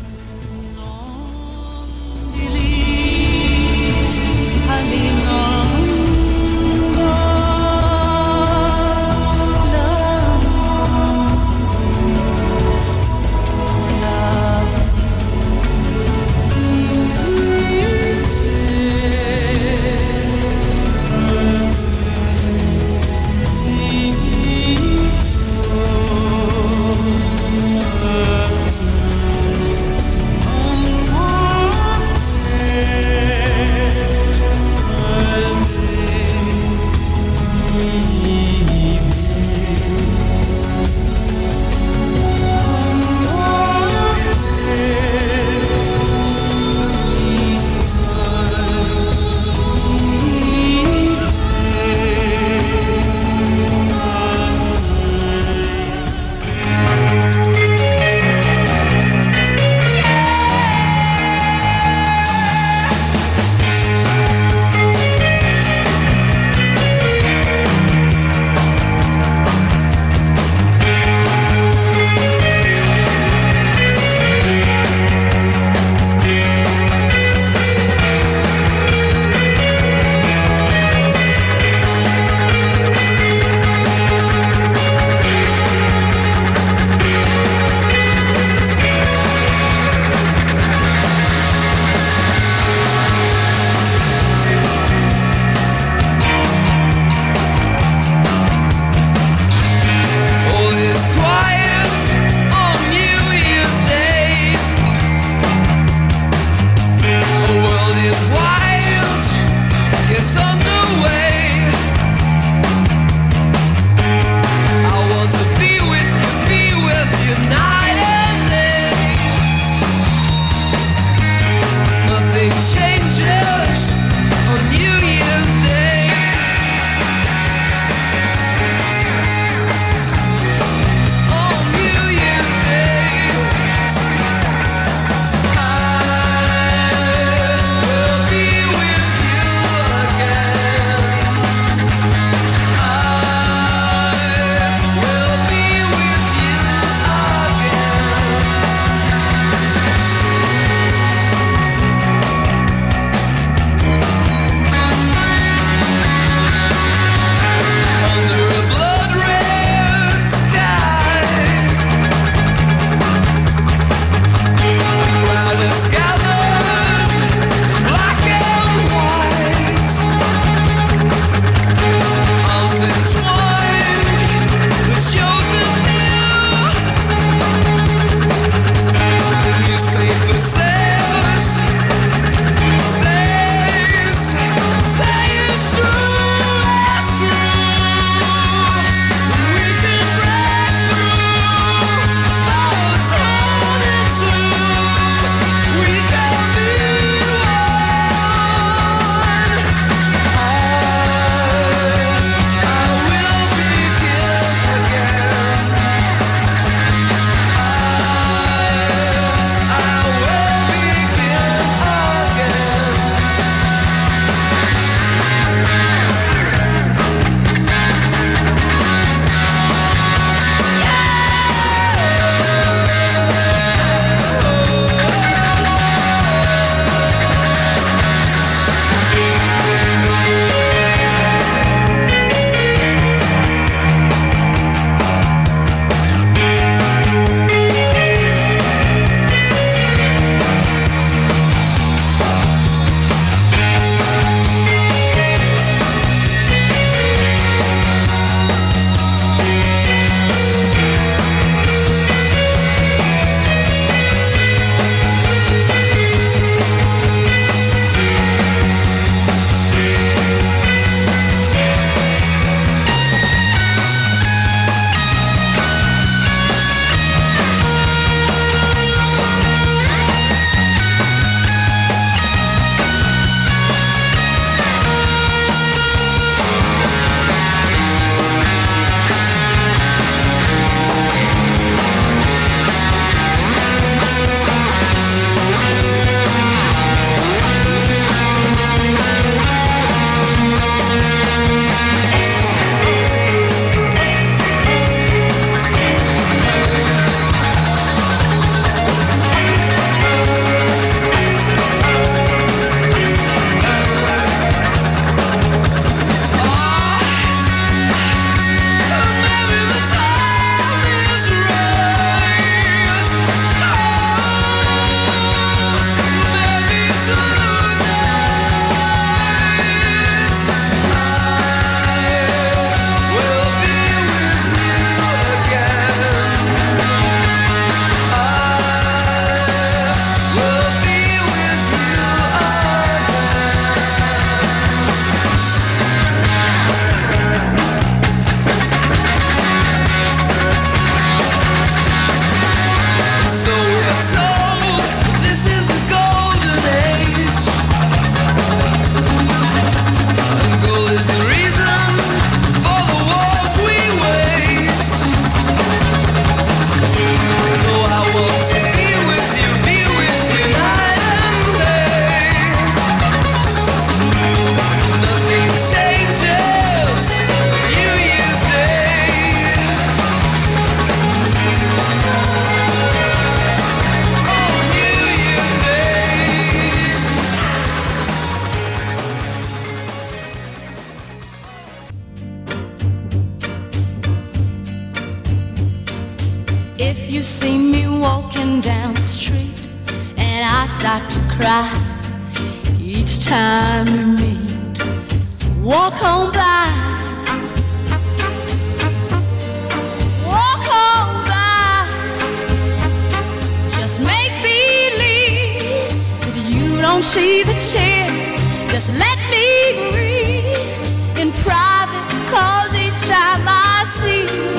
Just let me breathe in private, cause each time I see you,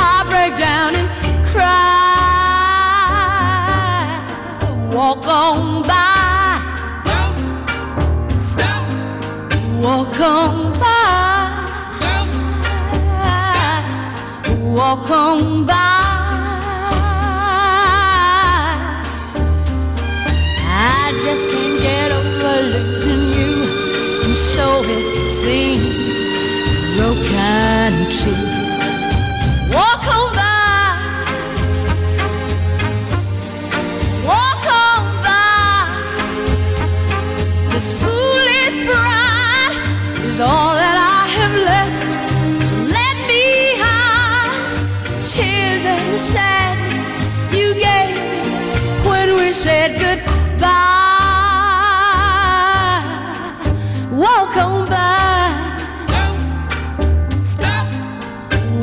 I break down and cry. Walk on by. Walk on by. Walk on by.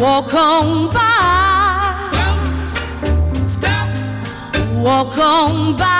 Walk on by. Stop. Walk on by.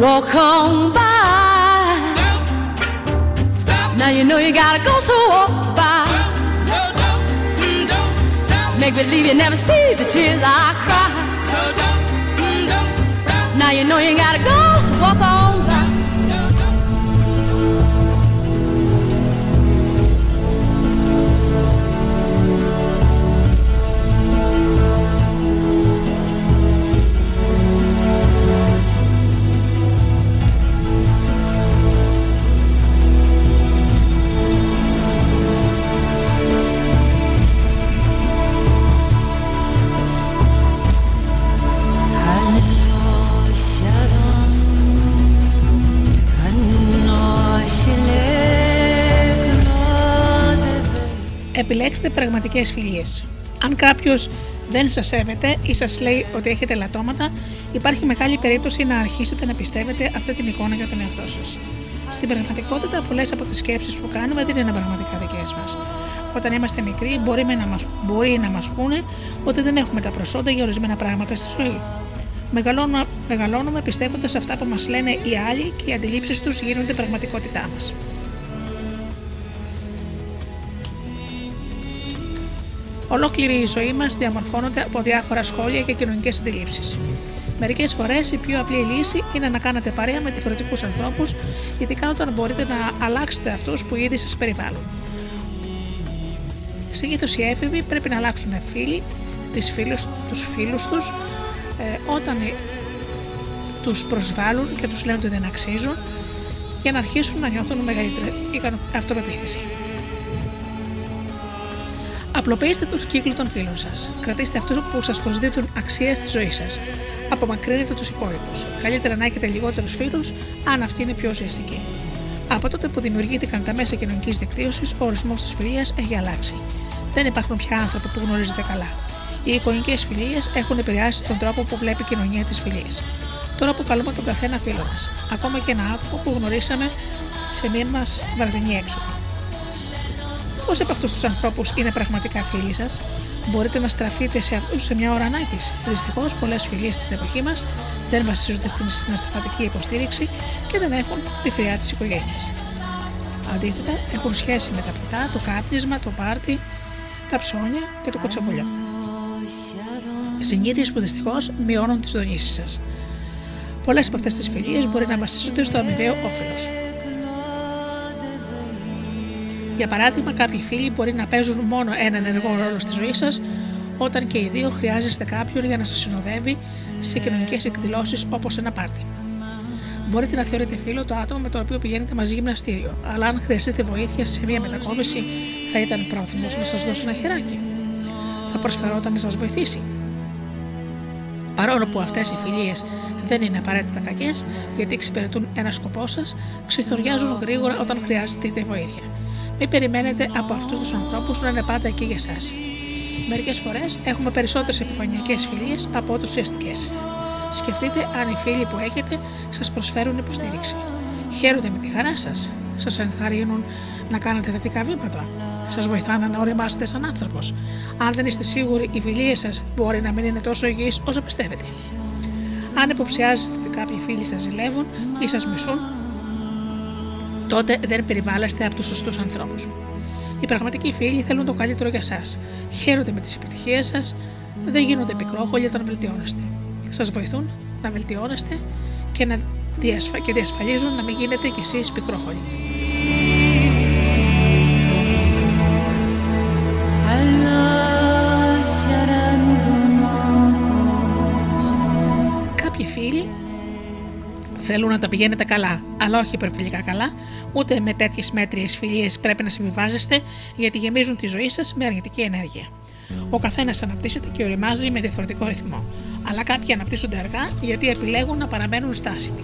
Walk on by. stop. Now you know you gotta go, so walk by. Make believe you never see the tears I cry. No, don't, don't stop. Now you know you gotta go, Επιλέξτε πραγματικές φιλίες. Αν κάποιος δεν σας σέβεται ή σας λέει ότι έχετε λατώματα, υπάρχει μεγάλη περίπτωση να αρχίσετε να πιστεύετε αυτή την εικόνα για τον εαυτό σας. Στην πραγματικότητα, πολλές από τις σκέψεις που κάνουμε δεν είναι πραγματικά δικές μας. Όταν είμαστε μικροί, μπορεί να μας, μπορεί να μας πούνε ότι δεν έχουμε τα προσόντα για ορισμένα πράγματα στη ζωή. Μεγαλώνουμε, μεγαλώνουμε πιστεύοντας αυτά που μας λένε οι άλλοι και οι αντιλήψεις τους γίνονται πραγματικότητά μας. Ολόκληρη η ζωή μας διαμορφώνεται από διάφορα σχόλια και κοινωνικές αντιλήψεις. Μερικές φορές η πιο απλή λύση είναι να κάνετε παρέα με διαφορετικούς ανθρώπους, ειδικά όταν μπορείτε να αλλάξετε αυτούς που ήδη σας περιβάλλουν. Συνήθως οι έφηβοι πρέπει να αλλάξουν φίλοι, τις φίλους, τους φίλους τους, ε, όταν ε, τους προσβάλλουν και τους λένε ότι δεν αξίζουν, για να αρχίσουν να νιώθουν μεγαλύτερη αυτοπεποίθηση. Απλοποιήστε τον κύκλο των φίλων σας. Κρατήστε αυτούς που σας προσδίδουν αξία στη ζωή σας. Απομακρύνετε τους υπόλοιπους. Καλύτερα να έχετε λιγότερους φίλους, αν αυτή είναι πιο ουσιαστική. Από τότε που δημιουργήθηκαν τα μέσα κοινωνικής δικτύωσης, ο ορισμός της φιλίας έχει αλλάξει. Δεν υπάρχουν πια άνθρωποι που γνωρίζετε καλά. Οι εικονικές φιλίες έχουν επηρεάσει τον τρόπο που βλέπει η κοινωνία της φιλίας. Τώρα που καλούμε τον καθένα φίλο μας, ακόμα και ένα άτομο που γνωρίσαμε σε μία μας βραδινή έξοδο. Πόσοι από αυτούς τους ανθρώπους είναι πραγματικά φίλοι σας, μπορείτε να στραφείτε σε αυτούς σε μια ώρα ανάγκη. Δυστυχώς, πολλές φιλίες στην εποχή μας δεν βασίζονται στην συναισθηματική υποστήριξη και δεν έχουν τη χρειά της οικογένειας. Αντίθετα, έχουν σχέση με τα φυτά, το κάπνισμα, το πάρτι, τα ψώνια και το κοτσομπολιό. Συνήθειες που δυστυχώς μειώνουν τις δονήσεις σας. Πολλές από αυτές τις φιλίες μπορεί να βασίζονται στο αμοιβαίο όφελος. Για παράδειγμα, κάποιοι φίλοι μπορεί να παίζουν μόνο έναν ενεργό ρόλο στη ζωή σας, όταν και οι δύο χρειάζεστε κάποιον για να σας συνοδεύει σε κοινωνικές εκδηλώσεις όπως ένα πάρτι. Μπορείτε να θεωρείτε φίλο το άτομο με το οποίο πηγαίνετε μαζί γυμναστήριο, αλλά αν χρειαστείτε βοήθεια σε μια μετακόμιση, θα ήταν πρόθυμος να σας δώσει ένα χεράκι. Θα προσφερόταν να σας βοηθήσει. Παρόλο που αυτές οι φιλίες δεν είναι απαραίτητα κακές, γιατί εξυπηρετούν ένα σκοπό σας, ξεθοριάζουν γρήγορα όταν χρειάζεται βοήθεια. Μην περιμένετε από αυτούς τους ανθρώπους να είναι πάντα εκεί για εσά. Μερικές φορές έχουμε περισσότερες επιφανειακές φιλίες από ό,τι ουσιαστικές. Σκεφτείτε αν οι φίλοι που έχετε σας προσφέρουν υποστήριξη. Χαίρονται με τη χαρά σας. Σας ενθαρρύνουν να κάνετε θετικά βήματα. Σας βοηθάνε να οριμάσετε σαν άνθρωπος. Αν δεν είστε σίγουροι, οι φιλίες σας μπορεί να μην είναι τόσο υγιείς όσο πιστεύετε. Αν υποψιάζεστε ότι κάποιοι φίλοι σας ζηλεύουν ή σας μισούν, τότε δεν περιβάλλεστε από τους σωστούς ανθρώπους. Οι πραγματικοί φίλοι θέλουν το καλύτερο για εσά. Χαίρονται με τις επιτυχίες σας, δεν γίνονται πικρόχολοι όταν βελτιώνεστε. Σας βοηθούν να βελτιώνεστε και, να διασφα... και διασφαλίζουν να μην γίνετε κι εσείς πικρόχολοι. Θέλουν να τα πηγαίνετε καλά, αλλά όχι υπερβολικά καλά, ούτε με τέτοιες μέτριες φιλίες πρέπει να συμβιβάζεστε, γιατί γεμίζουν τη ζωή σας με αρνητική ενέργεια. Ο καθένας αναπτύσσεται και οριμάζει με διαφορετικό ρυθμό, αλλά κάποιοι αναπτύσσονται αργά γιατί επιλέγουν να παραμένουν στάσιμοι.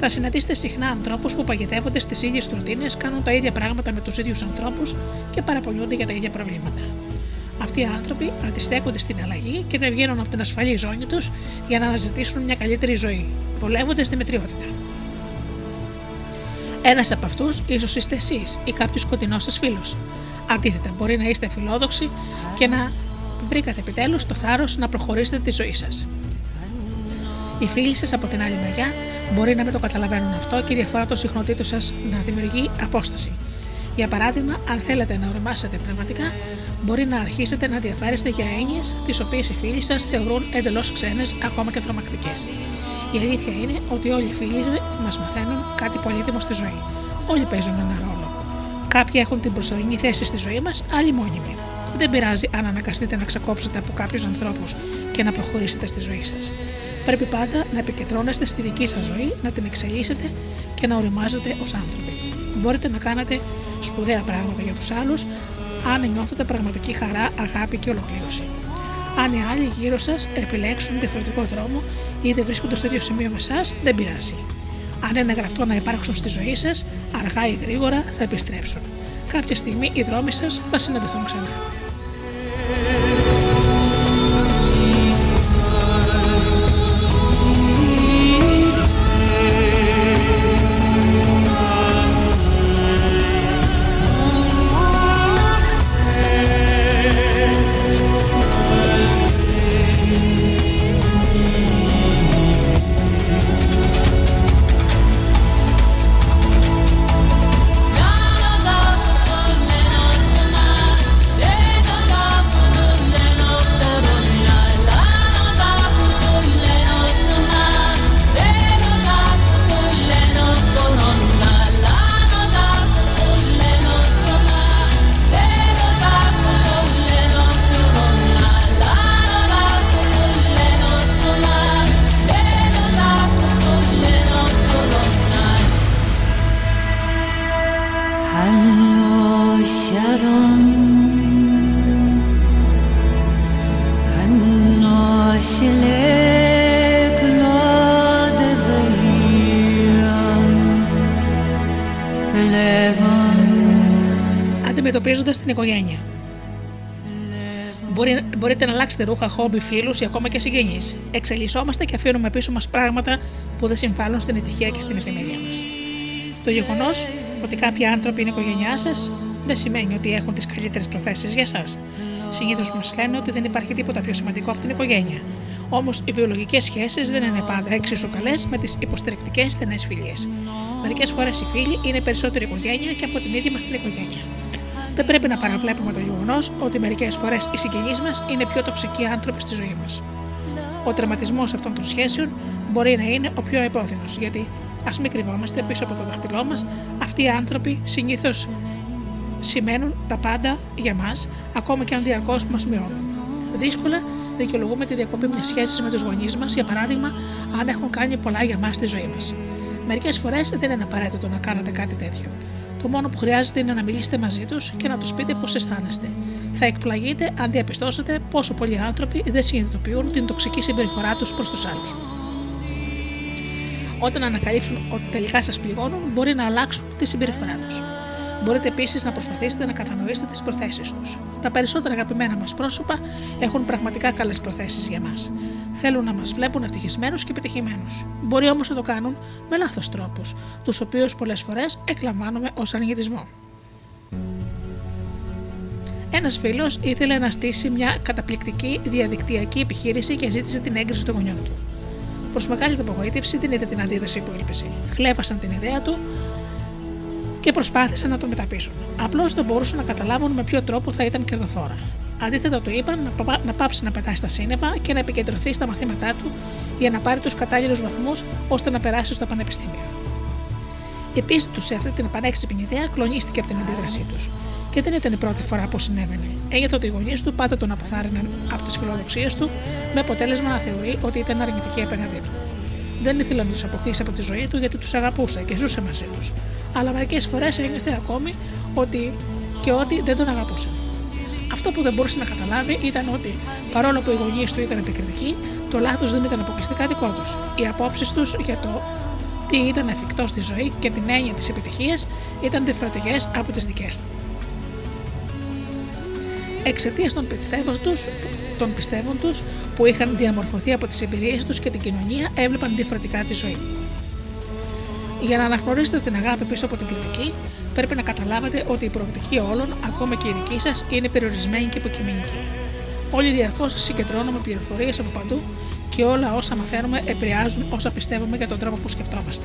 Θα συναντήσετε συχνά ανθρώπους που παγιδεύονται στις ίδιες ρουτίνες, κάνουν τα ίδια πράγματα με τους ίδιους ανθρώπους και παραπονιούνται για τα ίδια προβλήματα. Αυτοί οι άνθρωποι αντιστέκονται στην αλλαγή και δεν βγαίνουν από την ασφαλή ζώνη τους για να αναζητήσουν μια καλύτερη ζωή, βολεύονται στη μετριότητα. Ένας από αυτούς ίσως είστε εσείς ή κάποιος κοντινό σας φίλος. Αντίθετα, μπορεί να είστε φιλόδοξοι και να βρήκατε επιτέλους το θάρρος να προχωρήσετε τη ζωή σας. Οι φίλοι σας από την άλλη μεριά μπορεί να μην το καταλαβαίνουν αυτό και η διαφορά των συχνοτήτων σας να δημιουργεί απόσταση. Για παράδειγμα, αν θέλετε να οριμάσετε πνευματικά, μπορεί να αρχίσετε να ενδιαφέρεστε για έννοιες τις οποίες οι φίλοι σας θεωρούν εντελώς ξένες, ακόμα και τρομακτικές. Η αλήθεια είναι ότι όλοι οι φίλοι μας μαθαίνουν κάτι πολύτιμο στη ζωή. Όλοι παίζουν ένα ρόλο. Κάποιοι έχουν την προσωρινή θέση στη ζωή μας, άλλοι μόνιμοι. Δεν πειράζει αν αναγκαστείτε να ξεκόψετε από κάποιους ανθρώπους και να προχωρήσετε στη ζωή σας. Πρέπει πάντα να επικεντρώνεστε στη δική σας ζωή, να την εξελίσσετε και να οριμάζετε ως άνθρωποι. Μπορείτε να κάνετε σπουδαία πράγματα για τους άλλους αν νιώθετε πραγματική χαρά, αγάπη και ολοκλήρωση. Αν οι άλλοι γύρω σας επιλέξουν διαφορετικό δρόμο ή δεν βρίσκονται στο ίδιο σημείο με εσάς, δεν πειράζει. Αν είναι γραφτό να υπάρξουν στη ζωή σας, αργά ή γρήγορα θα επιστρέψουν. Κάποια στιγμή οι δρόμοι σας θα συναντηθούν ξανά. Αντιμετωπίζοντα την οικογένεια. Μπορεί, μπορείτε να αλλάξετε ρούχα, χόμπι, φίλους ή ακόμα και συγγενείς. Εξελισσόμαστε και αφήνουμε πίσω μας πράγματα που δεν συμβάλλουν στην ευτυχία και στην ευημερία μας. Το γεγονός ότι κάποιοι άνθρωποι είναι οικογένειά σας δεν σημαίνει ότι έχουν τις καλύτερες προθέσεις για εσά. Συνήθως μας λένε ότι δεν υπάρχει τίποτα πιο σημαντικό από την οικογένεια. Όμως οι βιολογικές σχέσεις δεν είναι πάντα εξίσου καλές με τις υποστηρικτικές στενές φιλίες. Μερικές φορές οι φίλοι είναι περισσότερη οικογένεια και από την ίδια μας την οικογένεια. Δεν πρέπει να παραβλέπουμε το γεγονός ότι μερικές φορές οι συγγενείς μας είναι πιο τοξικοί άνθρωποι στη ζωή μας. Ο τερματισμό αυτών των σχέσεων μπορεί να είναι ο πιο επώδυνος, γιατί ας μην κρυβόμαστε πίσω από το δάχτυλό μας, αυτοί οι άνθρωποι συνήθως σημαίνουν τα πάντα για μας, ακόμα και αν διαρκώς μας μειώνουν. Δύσκολα δικαιολογούμε τη διακοπή μιας σχέσης με τους γονείς μας, για παράδειγμα, αν έχουν κάνει πολλά για μας στη ζωή μας. Μερικές φορές δεν είναι απαραίτητο να κάνετε κάτι τέτοιο. Το μόνο που χρειάζεται είναι να μιλήσετε μαζί τους και να τους πείτε πώς αισθάνεστε. Θα εκπλαγείτε αν διαπιστώσετε πόσο πολλοί άνθρωποι δεν συνειδητοποιούν την τοξική συμπεριφορά τους προς τους άλλους. Όταν ανακαλύψουν ότι τελικά σας πληγώνουν, μπορεί να αλλάξουν τη συμπεριφορά τους. Μπορείτε επίσης να προσπαθήσετε να κατανοήσετε τις προθέσεις τους. Τα περισσότερα αγαπημένα μας πρόσωπα έχουν πραγματικά καλές προθέσεις για μας. Θέλουν να μας βλέπουν ευτυχισμένους και πετυχημένου. Μπορεί όμως να το κάνουν με λάθος τρόπους, τους οποίους πολλές φορές εκλαμβάνουμε ως αρνητισμό. Ένας φίλος ήθελε να στήσει μια καταπληκτική διαδικτυακή επιχείρηση και ζήτησε την έγκριση των γονιών του. Προς μεγάλη του απογοήτευση δεν είδε την αντίδραση που ήλπιζε. Χλέβασαν την ιδέα του και προσπάθησαν να το μεταπίσουν. Απλώς δεν μπορούσαν να καταλάβουν με ποιο τρόπο θα ήταν κερδοφόρα. Αντίθετα, του είπαν να, πα... να πάψει να πετάει στα σύννεφα και να επικεντρωθεί στα μαθήματά του για να πάρει τους κατάλληλους βαθμούς ώστε να περάσει στο πανεπιστήμιο. Επίσης, τους σε αυτή την πανέξυπνη ιδέα κλονίστηκε από την αντίδρασή τους. Και δεν ήταν η πρώτη φορά που συνέβαινε. Ένιωθε ότι οι γονείς του πάντα τον αποθάρρυναν από τις φιλοδοξίες του, με αποτέλεσμα να θεωρεί ότι ήταν αρνητική απέναντί του. Δεν ήθελε να τους αποκτήσει από τη ζωή του γιατί τους αγαπούσε και ζούσε μαζί τους. Αλλά μερικές φορές ένιωθε ακόμη ότι και ότι δεν τον αγαπούσαν. Αυτό που δεν μπορούσε να καταλάβει ήταν ότι παρόλο που οι γονείς του ήταν επικριτικοί, το λάθος δεν ήταν αποκλειστικά δικό τους. Οι απόψεις τους για το τι ήταν εφικτό στη ζωή και την έννοια της επιτυχίας ήταν διαφορετικές από τις δικές του. Εξαιτίας των πιστεύων τους, των πιστεύων τους που είχαν διαμορφωθεί από τις εμπειρίες τους και την κοινωνία έβλεπαν διαφορετικά τη ζωή. Για να αναγνωρίσετε την αγάπη πίσω από την κριτική, πρέπει να καταλάβετε ότι η προοπτική όλων, ακόμα και η δική σας, είναι περιορισμένη και υποκειμενική. Όλοι διαρκώς συγκεντρώνουμε πληροφορίες από παντού και όλα όσα μαθαίνουμε επηρεάζουν όσα πιστεύουμε για τον τρόπο που σκεφτόμαστε.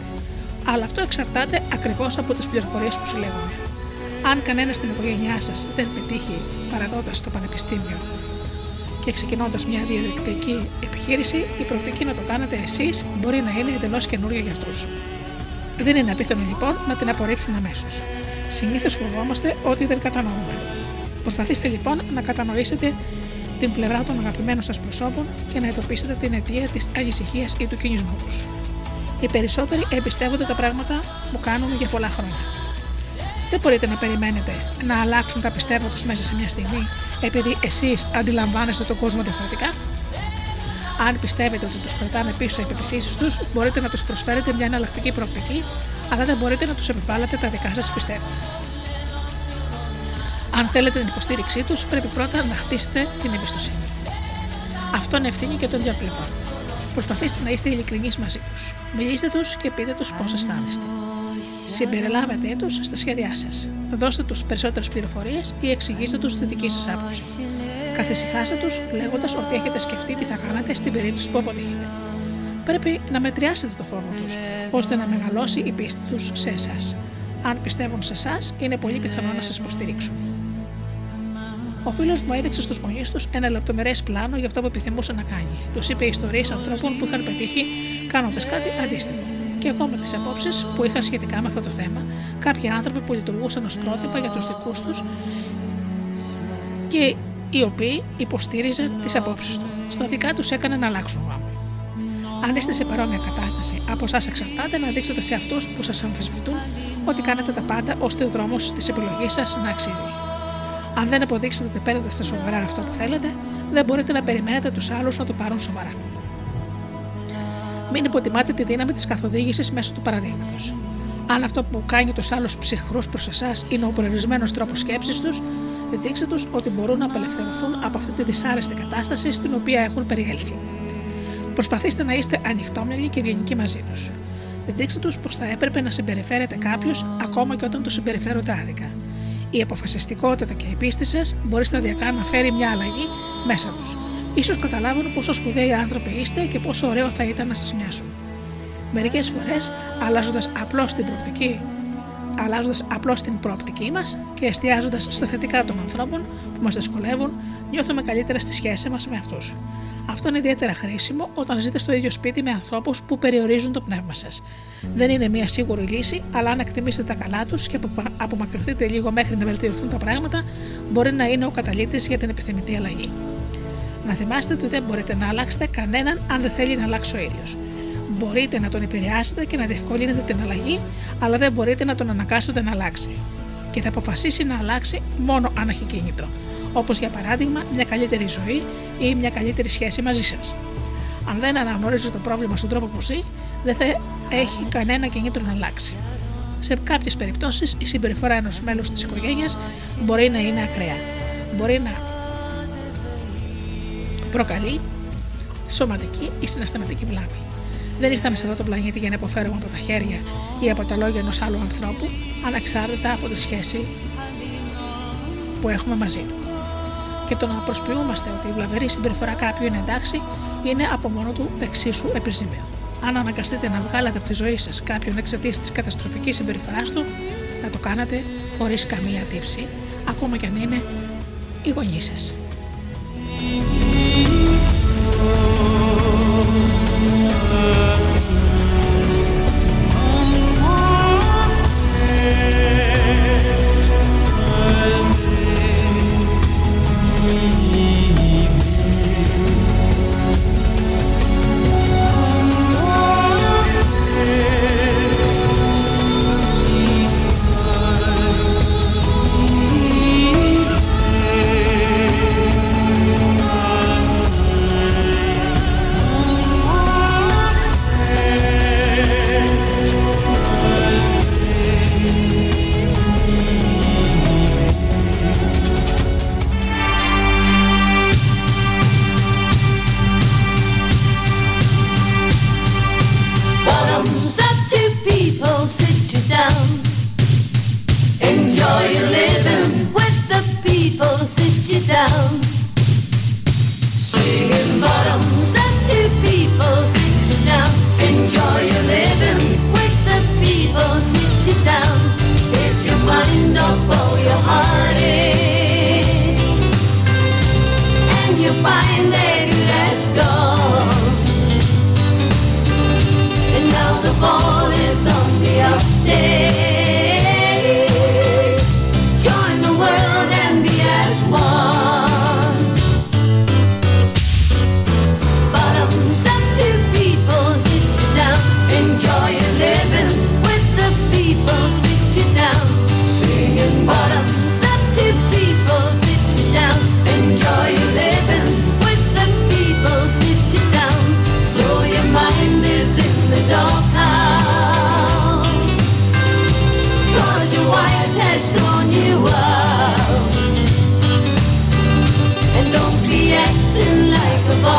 Αλλά αυτό εξαρτάται ακριβώς από τις πληροφορίες που συλλέγουμε. Αν κανένας στην οικογένειά σας δεν πετύχει παραδότα στο πανεπιστήμιο και ξεκινώντας μια διαδικτυακή επιχείρηση, η προοπτική να το κάνετε εσείς μπορεί να είναι εντελώς καινούργια για αυτούς. Δεν είναι απίθανο λοιπόν να την απορρίψουν αμέσως. Συνήθως φοβόμαστε ότι δεν κατανοούμε. Προσπαθήστε λοιπόν να κατανοήσετε την πλευρά των αγαπημένων σας προσώπων και να εντοπίσετε την αιτία της ανησυχίας ή του κινησμού τους. Οι περισσότεροι εμπιστεύονται τα πράγματα που κάνουν για πολλά χρόνια. Δεν μπορείτε να περιμένετε να αλλάξουν τα πιστεύω τους μέσα σε μια στιγμή επειδή εσείς αντιλαμβάνεστε τον κόσμο διαφορετικά. Αν πιστεύετε ότι τους κρατάνε πίσω οι πεπιθήσεις τους, μπορείτε να τους προσφέρετε μια εναλλακτική προοπτική, αλλά δεν μπορείτε να τους επιβάλλετε τα δικά σας πιστεύω. Αν θέλετε την υποστήριξή τους, πρέπει πρώτα να χτίσετε την εμπιστοσύνη. Αυτό είναι ευθύνη και των δύο πλευρών. Προσπαθήστε να είστε ειλικρινείς μαζί τους. Μιλήστε τους και πείτε τους πώς αισθάνεστε. Συμπεριλάβετε τους στα σχέδιά σας. Δώστε τους περισσότερες πληροφορίες ή εξηγήστε τους τη δική σας άποψη. Καθησυχάστε τους λέγοντας ότι έχετε σκεφτεί τι θα κάνετε στην περίπτωση που αποτύχετε. Πρέπει να μετριάσετε το φόβο τους, ώστε να μεγαλώσει η πίστη τους σε εσάς. Αν πιστεύουν σε εσάς, είναι πολύ πιθανό να σας υποστηρίξουν. Ο φίλος μου έδειξε στους γονείς τους ένα λεπτομερές πλάνο για αυτό που επιθυμούσε να κάνει. Τους είπε ιστορίες ανθρώπων που είχαν πετύχει κάνοντας κάτι αντίστοιχο. Και ακόμα τις απόψεις που είχαν σχετικά με αυτό το θέμα, κάποιοι άνθρωποι που λειτουργούσαν ως πρότυπα για τους δικούς τους και οι οποίοι υποστήριζαν τις απόψεις του. Στα δικά τους έκανε να αλλάξουν γάμο. Αν είστε σε παρόμοια κατάσταση, από εσάς εξαρτάται να δείξετε σε αυτούς που σας αμφισβητούν ότι κάνετε τα πάντα ώστε ο δρόμος της επιλογής σας να αξίζει. Αν δεν αποδείξετε ότι παίρνετε στα σοβαρά αυτό που θέλετε, δεν μπορείτε να περιμένετε τους άλλους να το πάρουν σοβαρά. Μην υποτιμάτε τη δύναμη της καθοδήγησης μέσω του παραδείγματος. Αν αυτό που κάνει τους άλλους ψυχρούς προς εσάς είναι ο προορισμένος τρόπος σκέψης τους, δείξτε τους ότι μπορούν να απελευθερωθούν από αυτή τη δυσάρεστη κατάσταση στην οποία έχουν περιέλθει. Προσπαθήστε να είστε ανοιχτόμυαλοι και ευγενικοί μαζί τους. Δείξτε τους πως θα έπρεπε να συμπεριφέρεται κάποιος ακόμα και όταν το συμπεριφέρονται άδικα. Η αποφασιστικότητα και η πίστη σας μπορεί σταδιακά να φέρει μια αλλαγή μέσα τους. Σω καταλάβουν πόσο σπουδαίοι άνθρωποι είστε και πόσο ωραίο θα ήταν να σας μοιάσουν. Μερικές φορές, αλλάζοντας απλώς την προοπτική αλλάζοντας απλώς την προοπτική μας και εστιάζοντας στα θετικά των ανθρώπων που μας δυσκολεύουν, νιώθουμε καλύτερα στη σχέση μας με αυτούς. Αυτό είναι ιδιαίτερα χρήσιμο όταν ζείτε στο ίδιο σπίτι με ανθρώπους που περιορίζουν το πνεύμα σας. Δεν είναι μια σίγουρη λύση, αλλά αν εκτιμήσετε τα καλά τους και απομακρυνθείτε λίγο μέχρι να βελτιωθούν τα πράγματα, μπορεί να είναι ο καταλήτης για την επιθυμητή αλλαγή. Να θυμάστε ότι δεν μπορείτε να αλλάξετε κανέναν αν δεν θέλει να αλλάξει ο ίδιο. Μπορείτε να τον επηρεάσετε και να διευκολύνετε την αλλαγή, αλλά δεν μπορείτε να τον αναγκάσετε να αλλάξει. Και θα αποφασίσει να αλλάξει μόνο αν έχει κίνητρο. Όπως για παράδειγμα μια καλύτερη ζωή ή μια καλύτερη σχέση μαζί σας. Αν δεν αναγνωρίζει το πρόβλημα στον τρόπο που ζει, δεν θα έχει κανένα κίνητρο να αλλάξει. Σε κάποιες περιπτώσεις, η συμπεριφορά ενός μέλους της οικογένειας μπορεί να είναι ακραία. Μπορεί να προκαλεί σωματική ή συναισθηματική βλάβη. Δεν ήρθαμε σε αυτό το πλανήτη για να υποφέρουμε από τα χέρια ή από τα λόγια ενός άλλου ανθρώπου, ανεξάρτητα από τη σχέση που έχουμε μαζί του. Και το να προσποιούμαστε ότι η βλαβερή συμπεριφορά κάποιου είναι εντάξει, είναι από μόνο του εξίσου επιζήμιο. Αν αναγκαστείτε να βγάλετε από τη ζωή σας κάποιον εξαιτίας της καταστροφικής συμπεριφοράς του, να το κάνετε χωρίς καμία τύψη, ακόμα και αν είναι οι γονείς σας. Please, Don't be acting like a.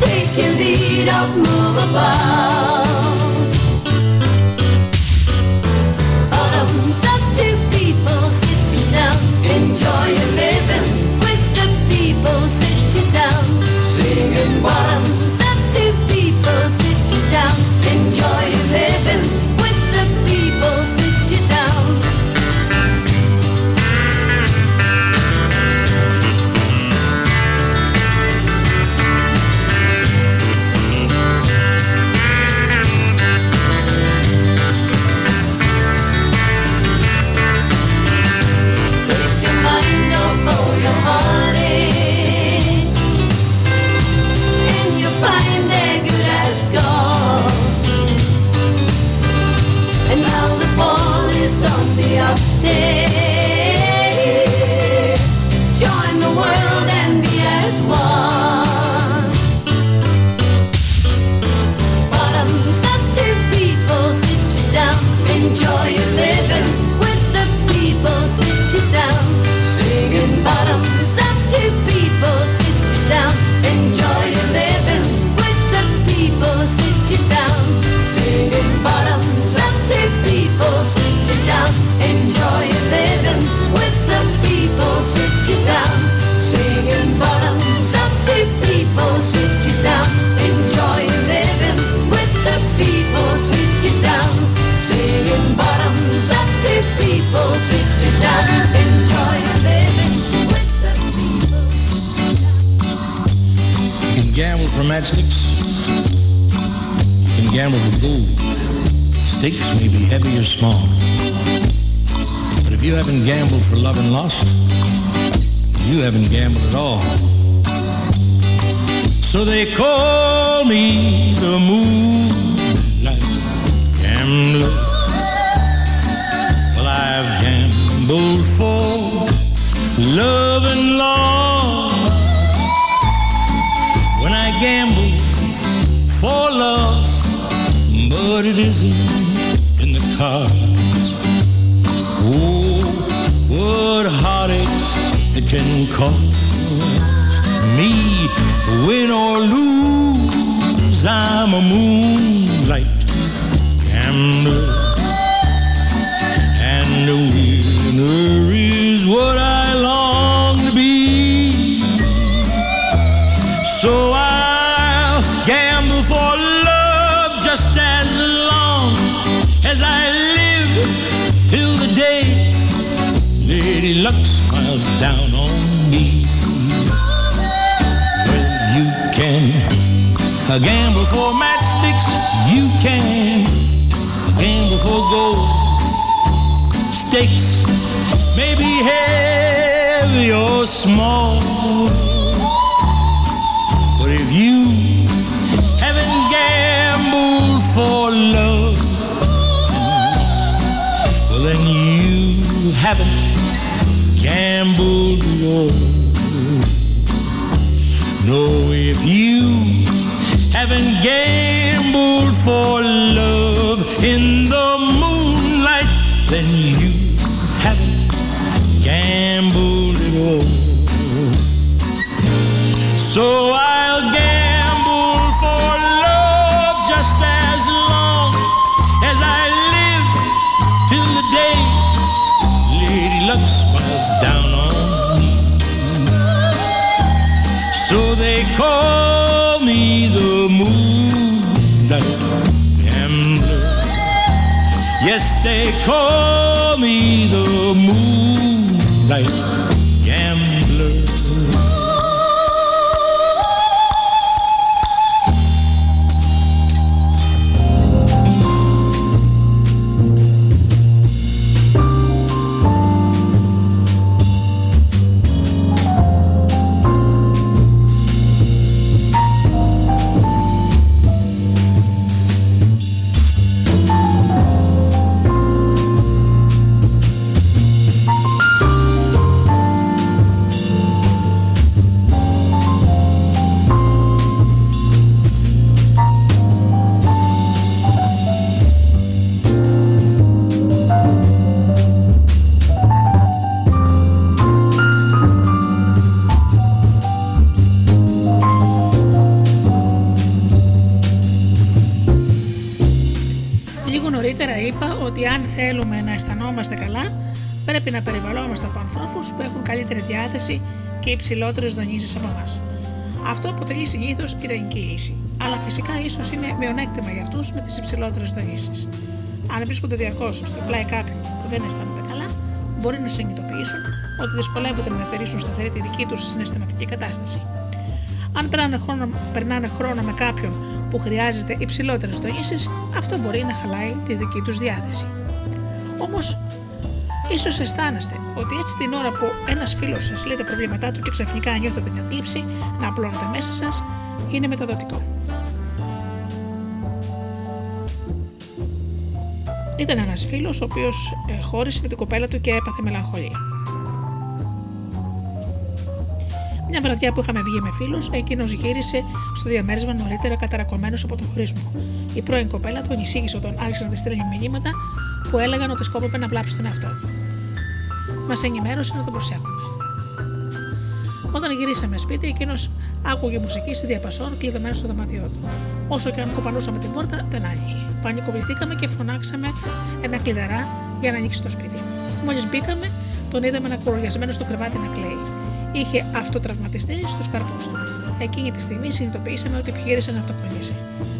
Take your lead up, move about. matchsticks. You can gamble with gold. Stakes may be heavy or small. But if you haven't gambled for love and lust, you haven't gambled at all. So they call me the moonlight gambler. Well, I've gambled for love and loss. Gamble for love, but it isn't in the cards. Oh, what heartaches it can cause me, win or lose. I'm a moonlight gambler, uh, gamble for matchsticks, you can A gamble for gold. Stakes may be heavy or small. But if you haven't gambled for love, well then you haven't gambled at all. No, if you haven't gambled for love in the moonlight, then you they call me the moonlight υψηλότερες δονήσεις από εμάς. Αυτό αποτελεί συνήθως ιδανική λύση. Αλλά φυσικά ίσως είναι μειονέκτημα για αυτούς με τις υψηλότερες δονήσεις. Αν βρίσκονται διαρκώς στο πλάι κάποιου που δεν αισθάνονται καλά, μπορεί να συνειδητοποιήσουν ότι δυσκολεύονται να διατηρήσουν σταθερή τη δική τους συναισθηματική κατάσταση. Αν περνάνε χρόνο, περνάνε χρόνο με κάποιον που χρειάζεται υψηλότερες δονήσεις, αυτό μπορεί να χαλάει τη δική τους διάθεση. Όμως, ίσως αισθάνεστε ότι έτσι την ώρα που ένας φίλος σας λέει τα προβλήματά του και ξαφνικά νιώθετε την θλίψη να απλώνετε μέσα σας, είναι μεταδοτικό. Ήταν ένας φίλος ο οποίος χώρισε με την κοπέλα του και έπαθε μελαγχολία. Μια βραδιά που είχαμε βγει με φίλους, εκείνος γύρισε στο διαμέρισμα νωρίτερα καταρακωμένος από τον χωρισμό. Η πρώην κοπέλα του ανησύγησε όταν άρχισε να της στέλνει μηνύματα που έλεγαν ότι σκόπευε να βλάψει τον εαυτό του. Μας ενημέρωσε να τον προσέχουμε. Όταν γυρίσαμε σπίτι, εκείνος άκουγε μουσική στη διαπασόν κλειδωμένο στο δωμάτιό του. Όσο και αν κοπανούσαμε την πόρτα, δεν άνοιγε. Πανικοβληθήκαμε και φωνάξαμε ένα κλειδαρά για να ανοίξει το σπίτι. Μόλις μπήκαμε, τον είδαμε να κορογιασμένο στο κρεβάτι να κλαίει. Είχε αυτοτραυματιστεί στους καρπούς του. Εκείνη τη στιγμή συνειδητοποιήσαμε ότι επιχείρησε να αυτοκτονήσει.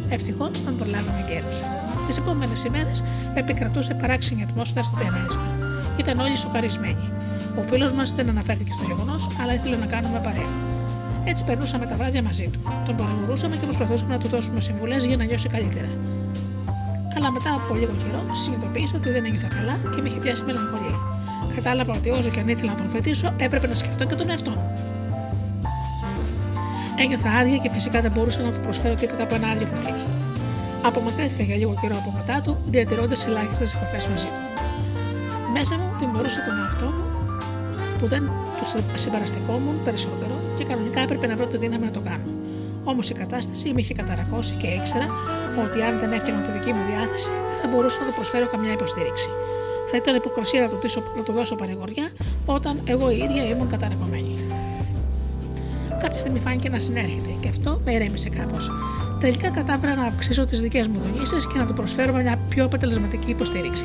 Ευτυχώς τον προλάβαμε γέρος. Τις επόμενες ημέρες επικρατούσε παράξενη ατμόσφαιρα στο διαμέρισμα. Ήταν όλοι σοκαρισμένοι. Ο φίλος μας δεν αναφέρθηκε στο γεγονός, αλλά ήθελε να κάνουμε παρέα. Έτσι περνούσαμε τα βράδια μαζί του. Τον παρηγορούσαμε και προσπαθούσαμε να του δώσουμε συμβουλές για να νιώσει καλύτερα. Αλλά μετά από λίγο καιρό συνειδητοποίησα ότι δεν ένιωθα καλά και με είχε πιάσει μελαγχολία. Κατάλαβα ότι όσο και αν ήθελα να τον φετήσω, έπρεπε να σκεφτώ και τον εαυτό μου. Ένιωθα άδεια και φυσικά δεν μπορούσα να του προσφέρω τίποτα από ένα άδειο κουτί. Απομακρύνθηκα για λίγο καιρό από μετά του, διατηρώντας ελάχιστες επαφές μαζί μου. Μέσα μου τιμωρούσα τον εαυτό μου που δεν του συμπαραστεκόμουν περισσότερο και κανονικά έπρεπε να βρω τη δύναμη να το κάνω. Όμως η κατάσταση με είχε καταρακώσει και ήξερα ότι αν δεν έφτιαχνα τη δική μου διάθεση, δεν θα μπορούσα να του προσφέρω καμιά υποστήριξη. Θα ήταν υποκρισία να του, να του δώσω παρηγοριά όταν εγώ η ίδια ήμουν καταρακωμένη. Κάποια στιγμή φάνηκε να συνέρχεται και αυτό με ηρέμησε κάπως. Τελικά κατάφερα να αυξήσω τις δικές μου δονήσεις και να του προσφέρω μια πιο αποτελεσματική υποστήριξη.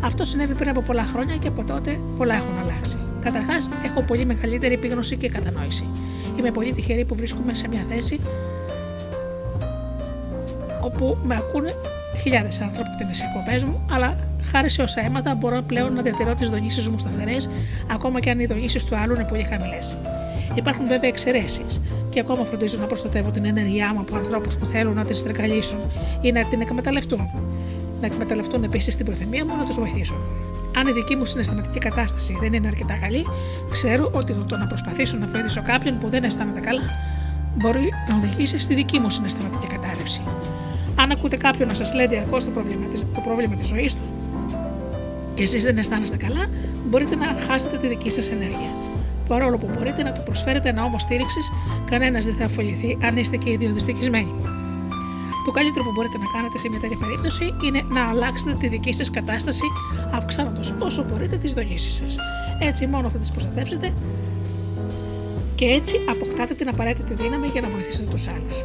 Αυτό συνέβη πριν από πολλά χρόνια και από τότε πολλά έχουν αλλάξει. Καταρχάς, έχω πολύ μεγαλύτερη επίγνωση και κατανόηση. Είμαι πολύ τυχερή που βρίσκομαι σε μια θέση όπου με ακούνε χιλιάδες άνθρωποι από τι εκπομπέ μου, αλλά χάρη σε όσα αίματα μπορώ πλέον να διατηρώ τις δονήσεις μου σταθερές, ακόμα και αν οι δονήσεις του άλλου είναι πολύ χαμηλές. Υπάρχουν βέβαια εξαιρέσεις και ακόμα φροντίζω να προστατεύω την ενέργειά μου από ανθρώπους που θέλουν να την στρεκαλίσουν ή να την εκμεταλλευτούν. Να εκμεταλλευτούν επίσης την προθυμία μου να τους βοηθήσω. Αν η δική μου συναισθηματική κατάσταση δεν είναι αρκετά καλή, ξέρω ότι το να προσπαθήσω να βοηθήσω κάποιον που δεν αισθάνεται καλά μπορεί να οδηγήσει στη δική μου συναισθηματική κατάρρευση. Αν ακούτε κάποιον να σας λέει διαρκώς το πρόβλημα, το πρόβλημα της ζωής του και εσείς δεν αισθάνεστε καλά, μπορείτε να χάσετε τη δική σας ενέργεια. Παρόλο που μπορείτε να του προσφέρετε ένα ώμο στήριξης, κανένας δεν θα αφοληθεί αν είστε και οι δύο δυστυχισμένοι. Το καλύτερο που μπορείτε να κάνετε σε μια τέτοια περίπτωση είναι να αλλάξετε τη δική σας κατάσταση, αυξάνοντας όσο μπορείτε τις δονήσεις σας. Έτσι μόνο θα τις προστατεύσετε και έτσι αποκτάτε την απαραίτητη δύναμη για να βοηθήσετε τους άλλους.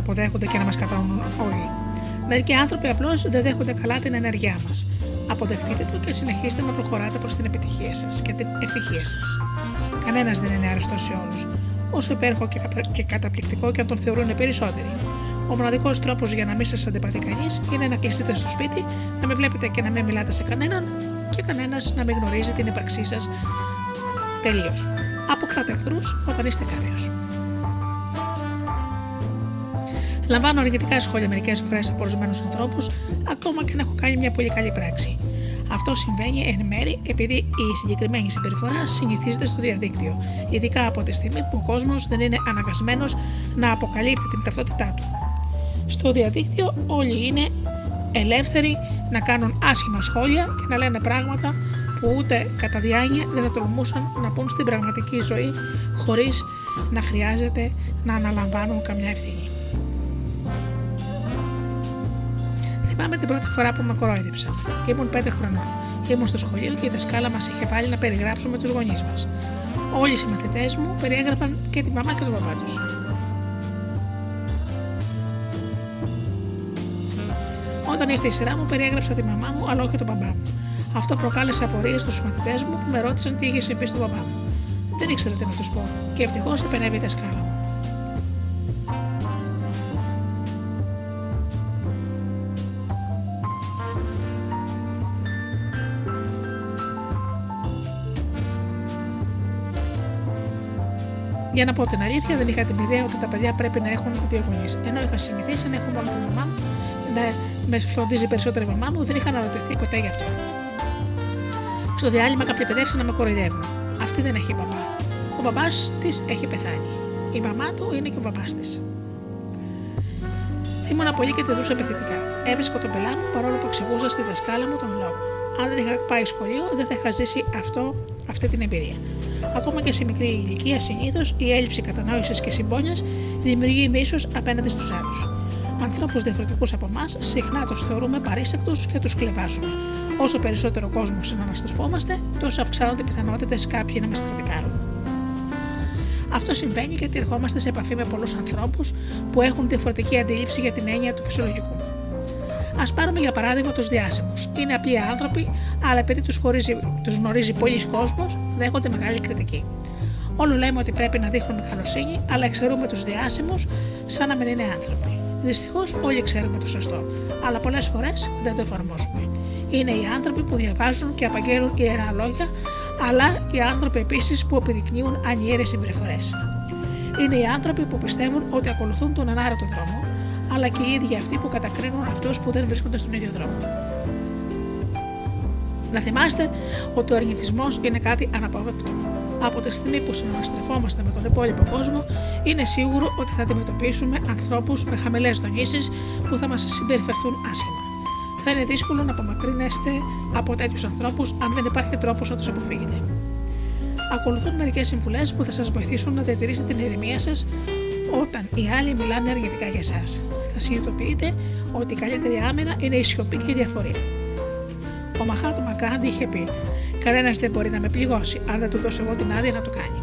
Νιώθουν και να μας αποδέχονται και να μας κατανοούν όλοι. Μερικοί άνθρωποι απλώς δεν δέχονται καλά την ενέργειά μας. Αποδεχτείτε το και συνεχίστε να προχωράτε προς την επιτυχία σας και την ευτυχία σας. Κανένας δεν είναι άρρωστο σε όλους. Όσο υπέροχο και, καπρα- και καταπληκτικό και αν τον θεωρούν περισσότεροι. Ο μοναδικός τρόπος για να μην σας αντιπαθεί κανείς είναι να κλειστείτε στο σπίτι, να μην βλέπετε και να μην μιλάτε σε κανέναν και κανένας να μην γνωρίζει την ύπαρξή σας τελείως. Αποκτάτε εχθρούς όταν είστε Λαμβάνω αρνητικά σχόλια μερικές φορές από ορισμένους ανθρώπους, ακόμα και αν έχω κάνει μια πολύ καλή πράξη. Αυτό συμβαίνει εν μέρη επειδή η συγκεκριμένη συμπεριφορά συνηθίζεται στο διαδίκτυο, ειδικά από τη στιγμή που ο κόσμος δεν είναι αναγκασμένος να αποκαλύπτει την ταυτότητά του. Στο διαδίκτυο όλοι είναι ελεύθεροι να κάνουν άσχημα σχόλια και να λένε πράγματα που ούτε κατά διάνοια δεν θα τολμούσαν να πούν στην πραγματική ζωή χωρίς να χρειάζεται να αναλαμβάνουν καμιά ευθύνη. Θυμάμαι την πρώτη φορά που με κορόιδεψαν. Ήμουν 5 χρονών. Ήμουν στο σχολείο και η δασκάλα μας είχε βάλει να περιγράψουμε τους γονείς μας. Όλοι οι συμμαθητές μου περιέγραφαν και τη μαμά και τον παπά τους. Όταν ήρθε η σειρά μου, περιέγραψα τη μαμά μου, αλλά όχι τον μπαμπά μου. Αυτό προκάλεσε απορίες στους μαθητέ μου που με ρώτησαν τι είχε συμβεί στον παπά μου. Δεν ήξερα τι να τους πω και ευτυχώς επενέβη η δασκάλα Για να πω την αλήθεια, δεν είχα την ιδέα ότι τα παιδιά πρέπει να έχουν δύο γονείς. Ενώ είχα συνηθίσει να έχω μόνο τη μαμά μου, να με φροντίζει περισσότερο η μαμά μου, δεν είχα αναρωτηθεί ποτέ γι' αυτό. Στο διάλειμμα κάποια παιδιά να με κοροϊδεύουν. Αυτή δεν έχει μπαμπά. Ο μπαμπάς της έχει πεθάνει. Η μαμά του είναι και ο μπαμπάς της. Ήμουνα πολύ και τη δούσα επιθετικά. Έβρισκα τον πελά μου παρόλο που εξηγούσα στη δασκάλα μου τον λόγο. Αν δεν είχα πάει σχολείο, δεν θα είχα ζήσει αυτό, αυτή την εμπειρία. Ακόμα και σε μικρή ηλικία, συνήθως η έλλειψη κατανόησης και συμπόνιας δημιουργεί μίσο απέναντι στους άλλους. Ανθρώπους διαφορετικούς από εμάς συχνά τους θεωρούμε παρήσεκτου και τους κλεβάζουμε. Όσο περισσότερο κόσμο συναναστρεφόμαστε, τόσο αυξάνονται οι πιθανότητες κάποιοι να μας κριτικάρουν. Αυτό συμβαίνει γιατί ερχόμαστε σε επαφή με πολλούς ανθρώπους που έχουν διαφορετική αντίληψη για την έννοια του φυσιολογικού. Α πάρουμε για παράδειγμα τους διάσημους. Είναι απλοί άνθρωποι, αλλά επειδή τους γνωρίζει πολλοί κόσμος, δέχονται μεγάλη κριτική. Όλο λέμε ότι πρέπει να δείχνουμε καλοσύνη, αλλά εξαιρούμε τους διάσημους σαν να μην είναι άνθρωποι. Δυστυχώς όλοι ξέρουμε το σωστό, αλλά πολλές φορές δεν το εφαρμόζουμε. Είναι οι άνθρωποι που διαβάζουν και απαγγέλουν ιερά λόγια, αλλά οι άνθρωποι επίσης που επιδεικνύουν ανιέρες συμπεριφορές. Είναι οι άνθρωποι που πιστεύουν ότι ακολουθούν τον ανάρετο δρόμο, αλλά και οι ίδιοι αυτοί που κατακρίνουν αυτούς που δεν βρίσκονται στον ίδιο δρόμο. Να θυμάστε ότι ο αρνητισμός είναι κάτι αναπόβευτο. Από τη στιγμή που συναναστρεφόμαστε με τον υπόλοιπο κόσμο, είναι σίγουρο ότι θα αντιμετωπίσουμε ανθρώπους με χαμηλές δονήσεις που θα μας συμπεριφερθούν άσχημα. Θα είναι δύσκολο να απομακρύνεστε από τέτοιους ανθρώπους αν δεν υπάρχει τρόπος να τους αποφύγετε. Ακολουθούν μερικές συμβουλές που θα σας βοηθήσουν να διατηρήσετε την ηρεμία σας όταν οι άλλοι μιλάνε αρνητικά για εσάς. Θα συνειδητοποιείτε ότι η καλύτερη άμυνα είναι η σιωπή και η διαφορία. Ο Μαχάτ Μακάντι είχε πει: Κανένας δεν μπορεί να με πληγώσει αν δεν του δώσω εγώ την άδεια να το κάνει.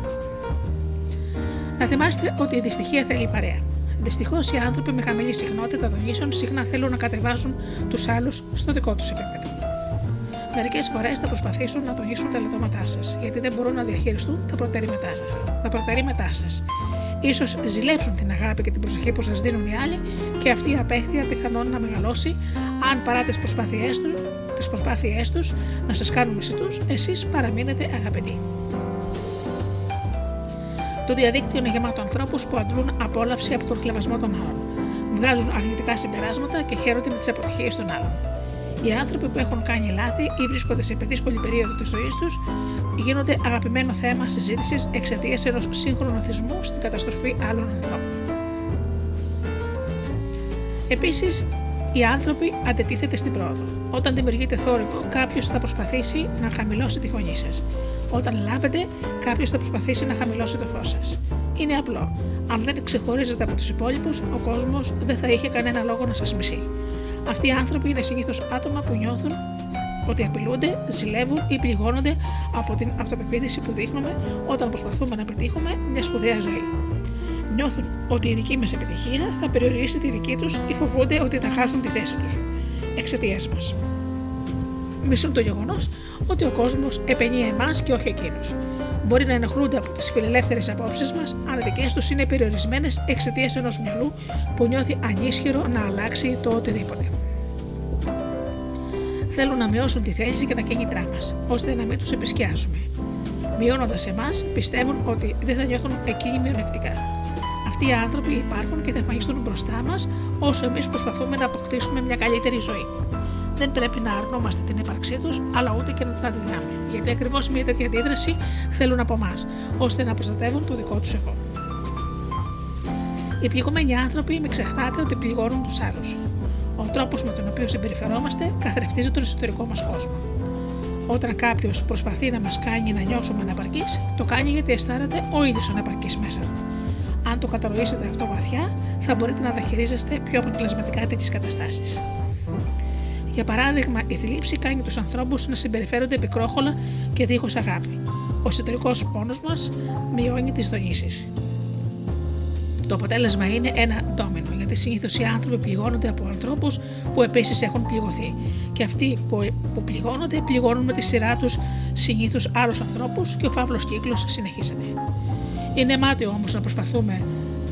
Να θυμάστε ότι η δυστυχία θέλει παρέα. Δυστυχώς οι άνθρωποι με χαμηλή συχνότητα δονήσεων συχνά θέλουν να κατεβάζουν τους άλλους στο δικό τους επίπεδο. Μερικές φορές θα προσπαθήσουν να τονίσουν τα λατώματά σας, γιατί δεν μπορούν να διαχειριστούν τα προτερήματά σας. σω ζηλέψουν την αγάπη και την προσοχή που σας δίνουν οι άλλοι και αυτή η απέχθεια πιθανόν να μεγαλώσει αν παρά τις προσπάθειές του τις προσπάθειές τους να σας κάνουν μισητούς, εσείς παραμείνετε αγαπητοί. Το διαδίκτυο είναι γεμάτο ανθρώπους που αντλούν απόλαυση από τον κλεβασμό των άλλων. Βγάζουν αρνητικά συμπεράσματα και χαίρονται με τις αποτυχίες των άλλων. Οι άνθρωποι που έχουν κάνει λάθη ή βρίσκονται σε δύσκολη περίοδο της ζωής τους γίνονται αγαπημένο θέμα συζήτησης εξαιτίας ενός σύγχρονου θεσμού στην καταστροφή άλλων ανθρώπων. Επίσης, οι άνθρωποι αντετίθεται στην πρόοδο. Όταν δημιουργείται θόρυβο, κάποιος θα προσπαθήσει να χαμηλώσει τη φωνή σας. Όταν λάβετε, κάποιος θα προσπαθήσει να χαμηλώσει το φως σας. Είναι απλό. Αν δεν ξεχωρίζετε από τους υπόλοιπους, ο κόσμος δεν θα είχε κανένα λόγο να σας μισεί. Αυτοί οι άνθρωποι είναι συνήθως άτομα που νιώθουν ότι απειλούνται, ζηλεύουν ή πληγώνονται από την αυτοπεποίθηση που δείχνουμε όταν προσπαθούμε να πετύχουμε μια σπουδαία ζωή νιώθουν ότι η δική μας επιτυχία θα περιορίσει τη δική τους ή φοβούνται ότι θα χάσουν τη θέση τους εξαιτίας μας. Μισούν το γεγονός ότι ο κόσμος επενεί εμάς και όχι εκείνους. Μπορεί να ενοχλούνται από τις φιλελεύθερες απόψεις μας, αν οι δικές τους είναι περιορισμένες εξαιτίας ενός μυαλού που νιώθει ανίσχυρο να αλλάξει το οτιδήποτε. Θέλουν να μειώσουν τη θέληση και τα κίνητρά μας, ώστε να μην τους επισκιάσουμε. Μειώνοντας εμάς, πιστεύουν ότι δεν θα νιώθουν εκείνοι μειονεκτικά. Αυτοί οι άνθρωποι υπάρχουν και θα εμφανιστούν μπροστά μας όσο εμείς προσπαθούμε να αποκτήσουμε μια καλύτερη ζωή. Δεν πρέπει να αρνόμαστε την ύπαρξή τους, αλλά ούτε και να τα διδάμε. Γιατί ακριβώς μια τέτοια αντίδραση θέλουν από εμά, ώστε να προστατεύουν το δικό τους εγώ. Οι πληγωμένοι άνθρωποι, μην ξεχνάτε ότι πληγώνουν τους άλλους. Ο τρόπος με τον οποίο συμπεριφερόμαστε καθρεφτίζει τον εσωτερικό μας κόσμο. Όταν κάποιος προσπαθεί να μας κάνει να νιώσουμε αναπαρκείς, το κάνει γιατί αισθάνεται ο ίδιος αναπαρκής μέσα του. Αν το κατανοήσετε αυτό βαθιά, θα μπορείτε να διαχειρίζεστε πιο αποτελεσματικά τέτοιες καταστάσεις. Για παράδειγμα, η θλίψη κάνει τους ανθρώπους να συμπεριφέρονται επικρόχολα και δίχως αγάπη. Ο εσωτερικός πόνος μας μειώνει τις δονήσεις. Το αποτέλεσμα είναι ένα ντόμινο, γιατί συνήθως οι άνθρωποι πληγώνονται από ανθρώπους που επίσης έχουν πληγωθεί. Και αυτοί που, που πληγώνονται, πληγώνουν με τη σειρά τους συνήθως άλλους ανθρώπους και ο φαύλος κύκλος συνεχίζεται. Είναι μάτιο όμως να προσπαθούμε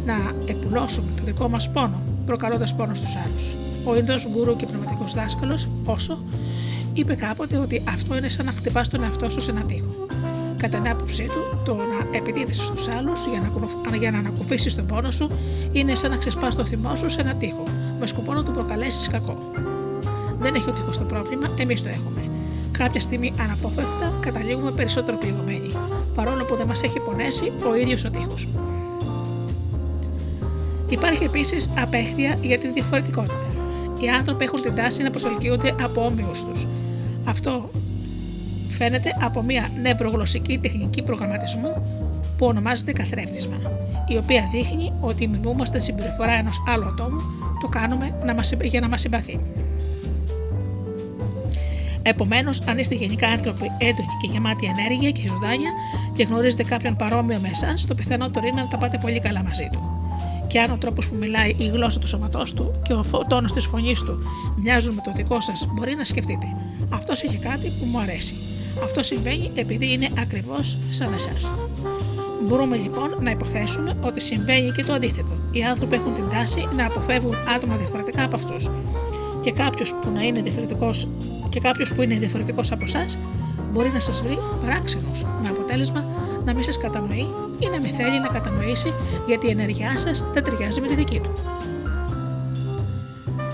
να επουλώσουμε το δικό μας πόνο, προκαλώντας πόνο στους άλλους. Ο Ινδός γκουρού και πνευματικός δάσκαλος, όσο, είπε κάποτε ότι αυτό είναι σαν να χτυπάς τον εαυτό σου σε ένα τοίχο. Κατά την άποψή του, το να επιτίθεσαι στους άλλους για, να ακου- για να ανακουφίσεις τον πόνο σου είναι σαν να ξεσπάς το θυμό σου σε ένα τοίχο, με σκοπό να του προκαλέσεις κακό. Δεν έχει ο τείχο το πρόβλημα, εμείς το έχουμε. Κάποια στιγμή αναπόφευκτα καταλήγουμε περισσότερο πληγωμένοι, παρόλο που δεν μας έχει πονέσει ο ίδιος ο τείχος. Υπάρχει επίσης απέχθεια για την διαφορετικότητα. Οι άνθρωποι έχουν την τάση να προσελκύονται από όμοιους τους. Αυτό φαίνεται από μια νευρογλωσσική τεχνική προγραμματισμού που ονομάζεται καθρέφτισμα, η οποία δείχνει ότι μιμούμαστε τη συμπεριφορά ενός άλλου ατόμου, το κάνουμε να μας, για να μας συμπαθεί. Επομένως, αν είστε γενικά άνθρωποι έντονοι και γεμάτοι ενέργεια και ζωντάνια και γνωρίζετε κάποιον παρόμοιο με εσάς, το πιθανότερο είναι να τα πάτε πολύ καλά μαζί του. Και αν ο τρόπος που μιλάει, η γλώσσα του σώματός του και ο τόνος της φωνής του μοιάζουν με το δικό σας, μπορεί να σκεφτείτε. Αυτός έχει κάτι που μου αρέσει. Αυτό συμβαίνει επειδή είναι ακριβώς σαν εσάς. Μπορούμε λοιπόν να υποθέσουμε ότι συμβαίνει και το αντίθετο. Οι άνθρωποι έχουν την τάση να αποφεύγουν άτομα διαφορετικά από αυτούς. Και κάποιος που να είναι διαφορετικός και κάποιος που είναι διαφορετικός από εσά μπορεί να σας βρει παράξενος, με αποτέλεσμα να μην σας κατανοεί ή να μην θέλει να κατανοήσει γιατί η ενέργειά σας δεν ταιριάζει με τη δική του.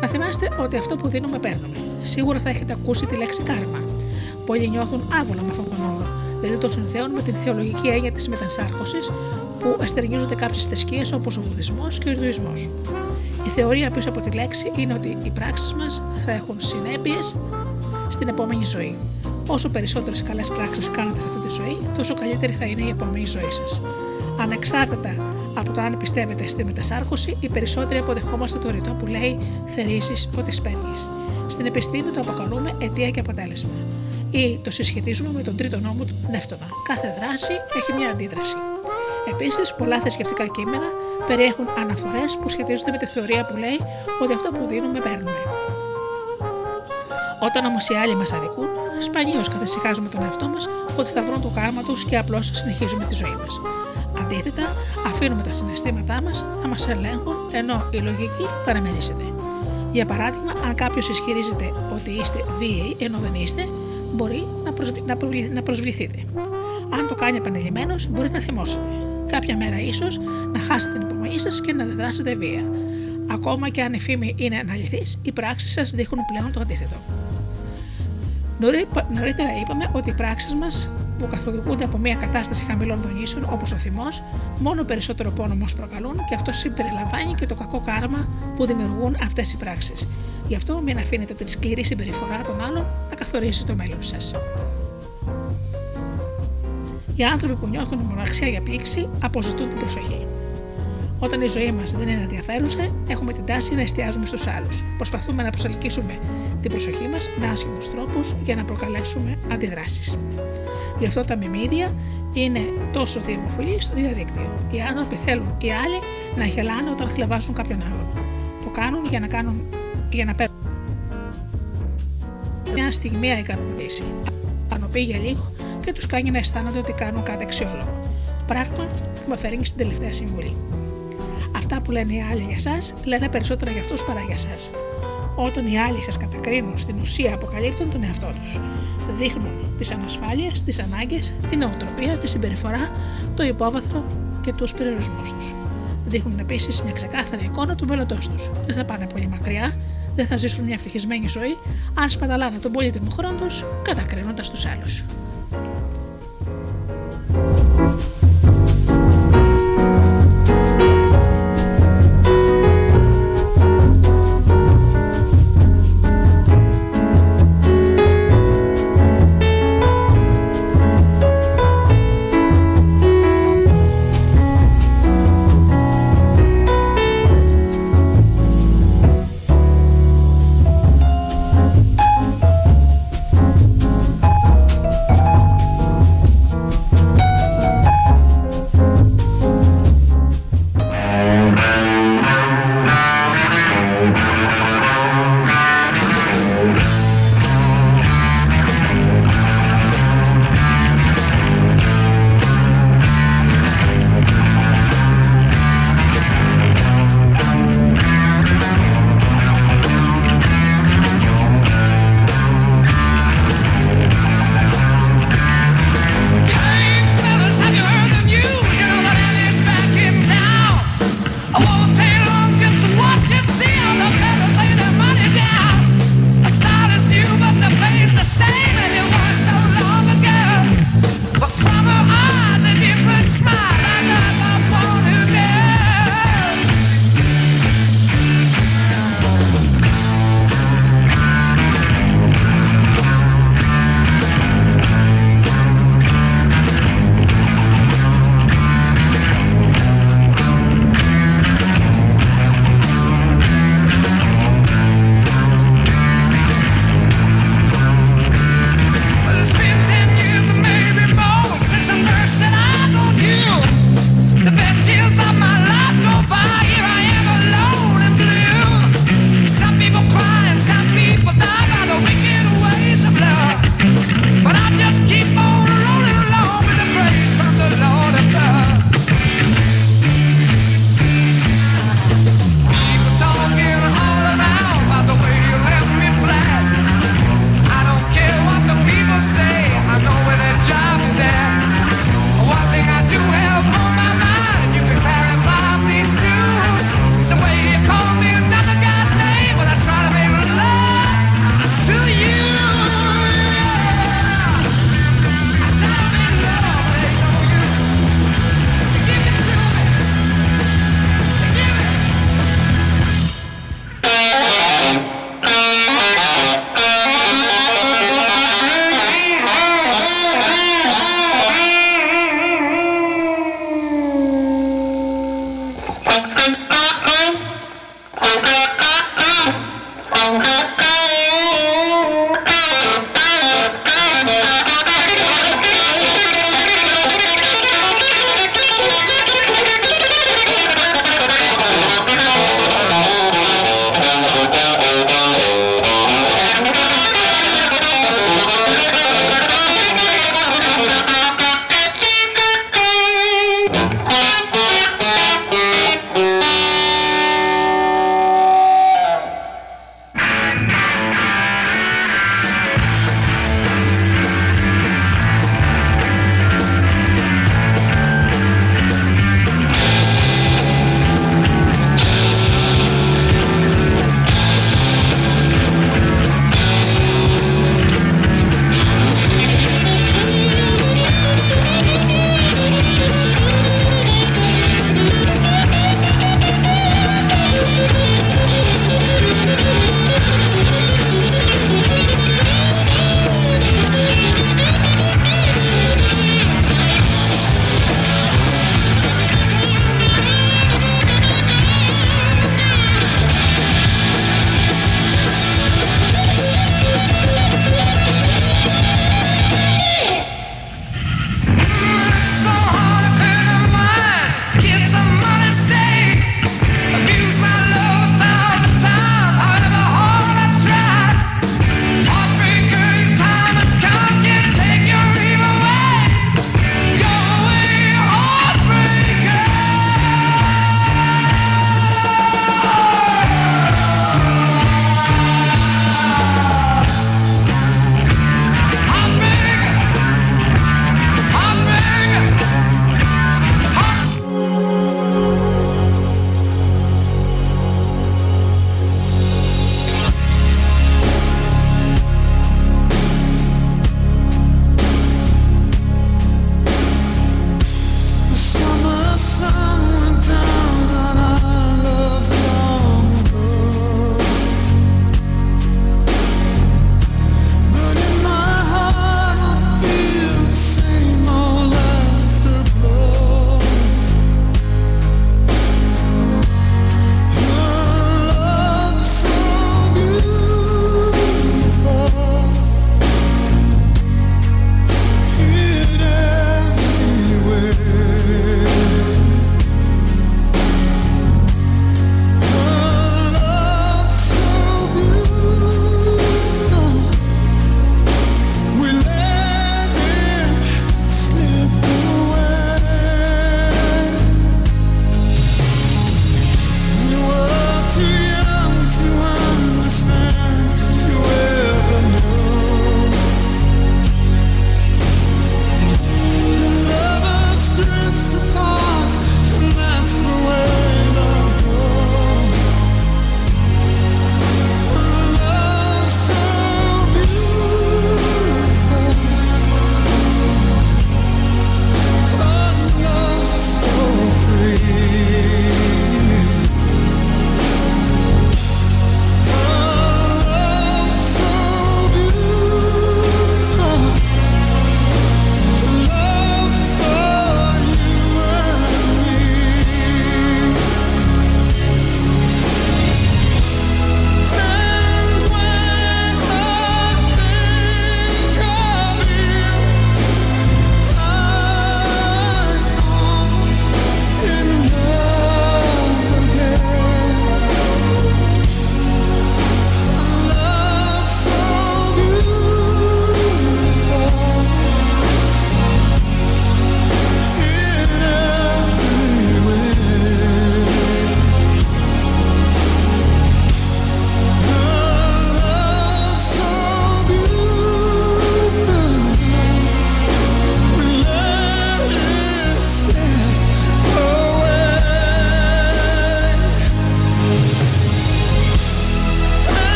Να θυμάστε ότι αυτό που δίνουμε παίρνουμε. Σίγουρα θα έχετε ακούσει τη λέξη κάρμα. Πολλοί νιώθουν άβολα με αυτόν τον όρο, γιατί το συνδέουν με την θεολογική έννοια της μετανσάρχωση που εστερνίζονται κάποιες θρησκείες όπως ο Βουδισμός και ο Ινδουισμό. Η θεωρία πίσω από τη λέξη είναι ότι οι πράξεις μας θα έχουν συνέπειες στην επόμενη ζωή. Όσο περισσότερες καλές πράξεις κάνετε σε αυτή τη ζωή, τόσο καλύτερη θα είναι η επόμενη ζωή σας. Ανεξάρτητα από το αν πιστεύετε στη μετασάρκωση, οι περισσότεροι αποδεχόμαστε το ρητό που λέει θερήσεις ότι σπέρνει. Στην επιστήμη το αποκαλούμε αιτία και αποτέλεσμα. Ή το συσχετίζουμε με τον τρίτο νόμο του Νεύτωνα. Κάθε δράση έχει μια αντίδραση. Επίσης, πολλά θρησκευτικά κείμενα περιέχουν αναφορές που σχετίζονται με τη θεωρία που λέει ότι αυτό που δίνουμε παίρνουμε. Όταν όμως οι άλλοι μας αδικούν, σπανίως καθησυχάζουμε τον εαυτό μας ότι θα βρουν το κάρμα τους και απλώς συνεχίζουμε τη ζωή μας. Αντίθετα, αφήνουμε τα συναισθήματά μας να μας ελέγχουν ενώ η λογική παραμερίζεται. Για παράδειγμα, αν κάποιος ισχυρίζεται ότι είστε βίαιοι ενώ δεν είστε, μπορεί να, προσβλη... να, προβλη... να προσβληθείτε. Αν το κάνει επανειλημμένος, μπορεί να θυμώσετε. Κάποια μέρα ίσως να χάσετε την υπομονή σας και να αντιδράσετε βία. Ακόμα και αν η φήμη είναι αναλυθή, οι πράξεις σας δείχνουν πλέον το αντίθετο. Νωρί- Νωρίτερα είπαμε ότι οι πράξεις μας που καθοδηγούνται από μια κατάσταση χαμηλών δονήσεων όπως ο θυμός, μόνο περισσότερο πόνο μας προκαλούν και αυτό συμπεριλαμβάνει και το κακό κάρμα που δημιουργούν αυτές οι πράξεις. Γι' αυτό μην αφήνετε την σκληρή συμπεριφορά των άλλων να καθορίσει το μέλλον σας. Οι άνθρωποι που νιώθουν μοναξιά για πλήξη αποζητούν την προσοχή. Όταν η ζωή μας δεν είναι ενδιαφέρουσα, έχουμε την τάση να εστιάζουμε στους άλλους. Προσπαθούμε να προσελκύσουμε την προσοχή μας με άσχημους τρόπους για να προκαλέσουμε αντιδράσεις. Γι' αυτό τα μιμίδια είναι τόσο δημοφιλή στο διαδίκτυο. Οι άνθρωποι θέλουν οι άλλοι να γελάνε όταν χλεβάσουν κάποιον άλλον. Το κάνουν για να, κάνουν, για να παίρνουν μια στιγμία ικανοποίηση. Ανοποιεί για λίγο και τους κάνει να αισθάνονται ότι κάνουν κάτι αξιόλογο. Πράγμα που με φέρνει στην τελευταία συμβουλή. Αυτά που λένε οι άλλοι για εσά λένε περισσότερα για αυτούς παρά για εσά. Όταν οι άλλοι σας κατακρίνουν, στην ουσία αποκαλύπτουν τον εαυτό τους. Δείχνουν τις ανασφάλειες, τις ανάγκες, την νοοτροπία, τη συμπεριφορά, το υπόβαθρο και τους περιορισμούς τους. Δείχνουν επίσης μια ξεκάθαρη εικόνα του μέλλοντός τους. Δεν θα πάνε πολύ μακριά, δεν θα ζήσουν μια ευτυχισμένη ζωή αν σπαταλάνε τον πολύτιμο χρόνο τους κατακρίνοντας τους άλλους. Να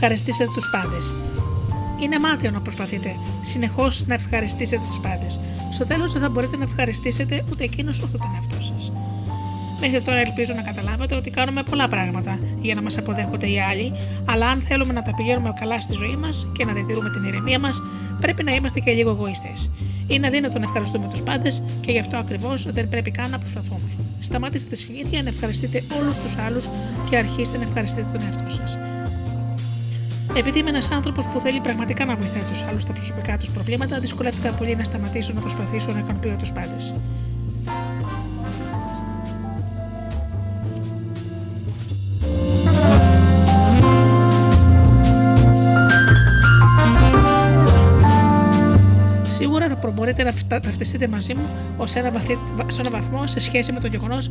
ευχαριστήσετε τους πάντες. Είναι μάταιο να προσπαθείτε συνεχώς να ευχαριστήσετε τους πάντες. Στο τέλος δεν θα μπορείτε να ευχαριστήσετε ούτε εκείνου ούτε τον εαυτό σας. Μέχρι τώρα ελπίζω να καταλάβετε ότι κάνουμε πολλά πράγματα για να μας αποδέχονται οι άλλοι, αλλά αν θέλουμε να τα πηγαίνουμε καλά στη ζωή μας και να διατηρούμε την ηρεμία μας, πρέπει να είμαστε και λίγο εγωιστέ. Είναι αδύνατο να ευχαριστούμε τους πάντες και γι' αυτό ακριβώς δεν πρέπει καν να προσπαθούμε. Σταμάτηστε τη συνήθεια να ευχαριστείτε όλους τους άλλους και αρχίστε να ευχαριστείτε τον εαυτό σας. Επειδή είμαι ένας άνθρωπος που θέλει πραγματικά να βοηθάει τους άλλους στα προσωπικά τους προβλήματα, δυσκολεύτηκα πολύ να σταματήσω να προσπαθήσω να ικανοποιώ τους πάντες. Σίγουρα θα μπορείτε να ταυτιστείτε μαζί μου ως ένα βαθύ, σε ένα βαθμό σε σχέση με το γεγονός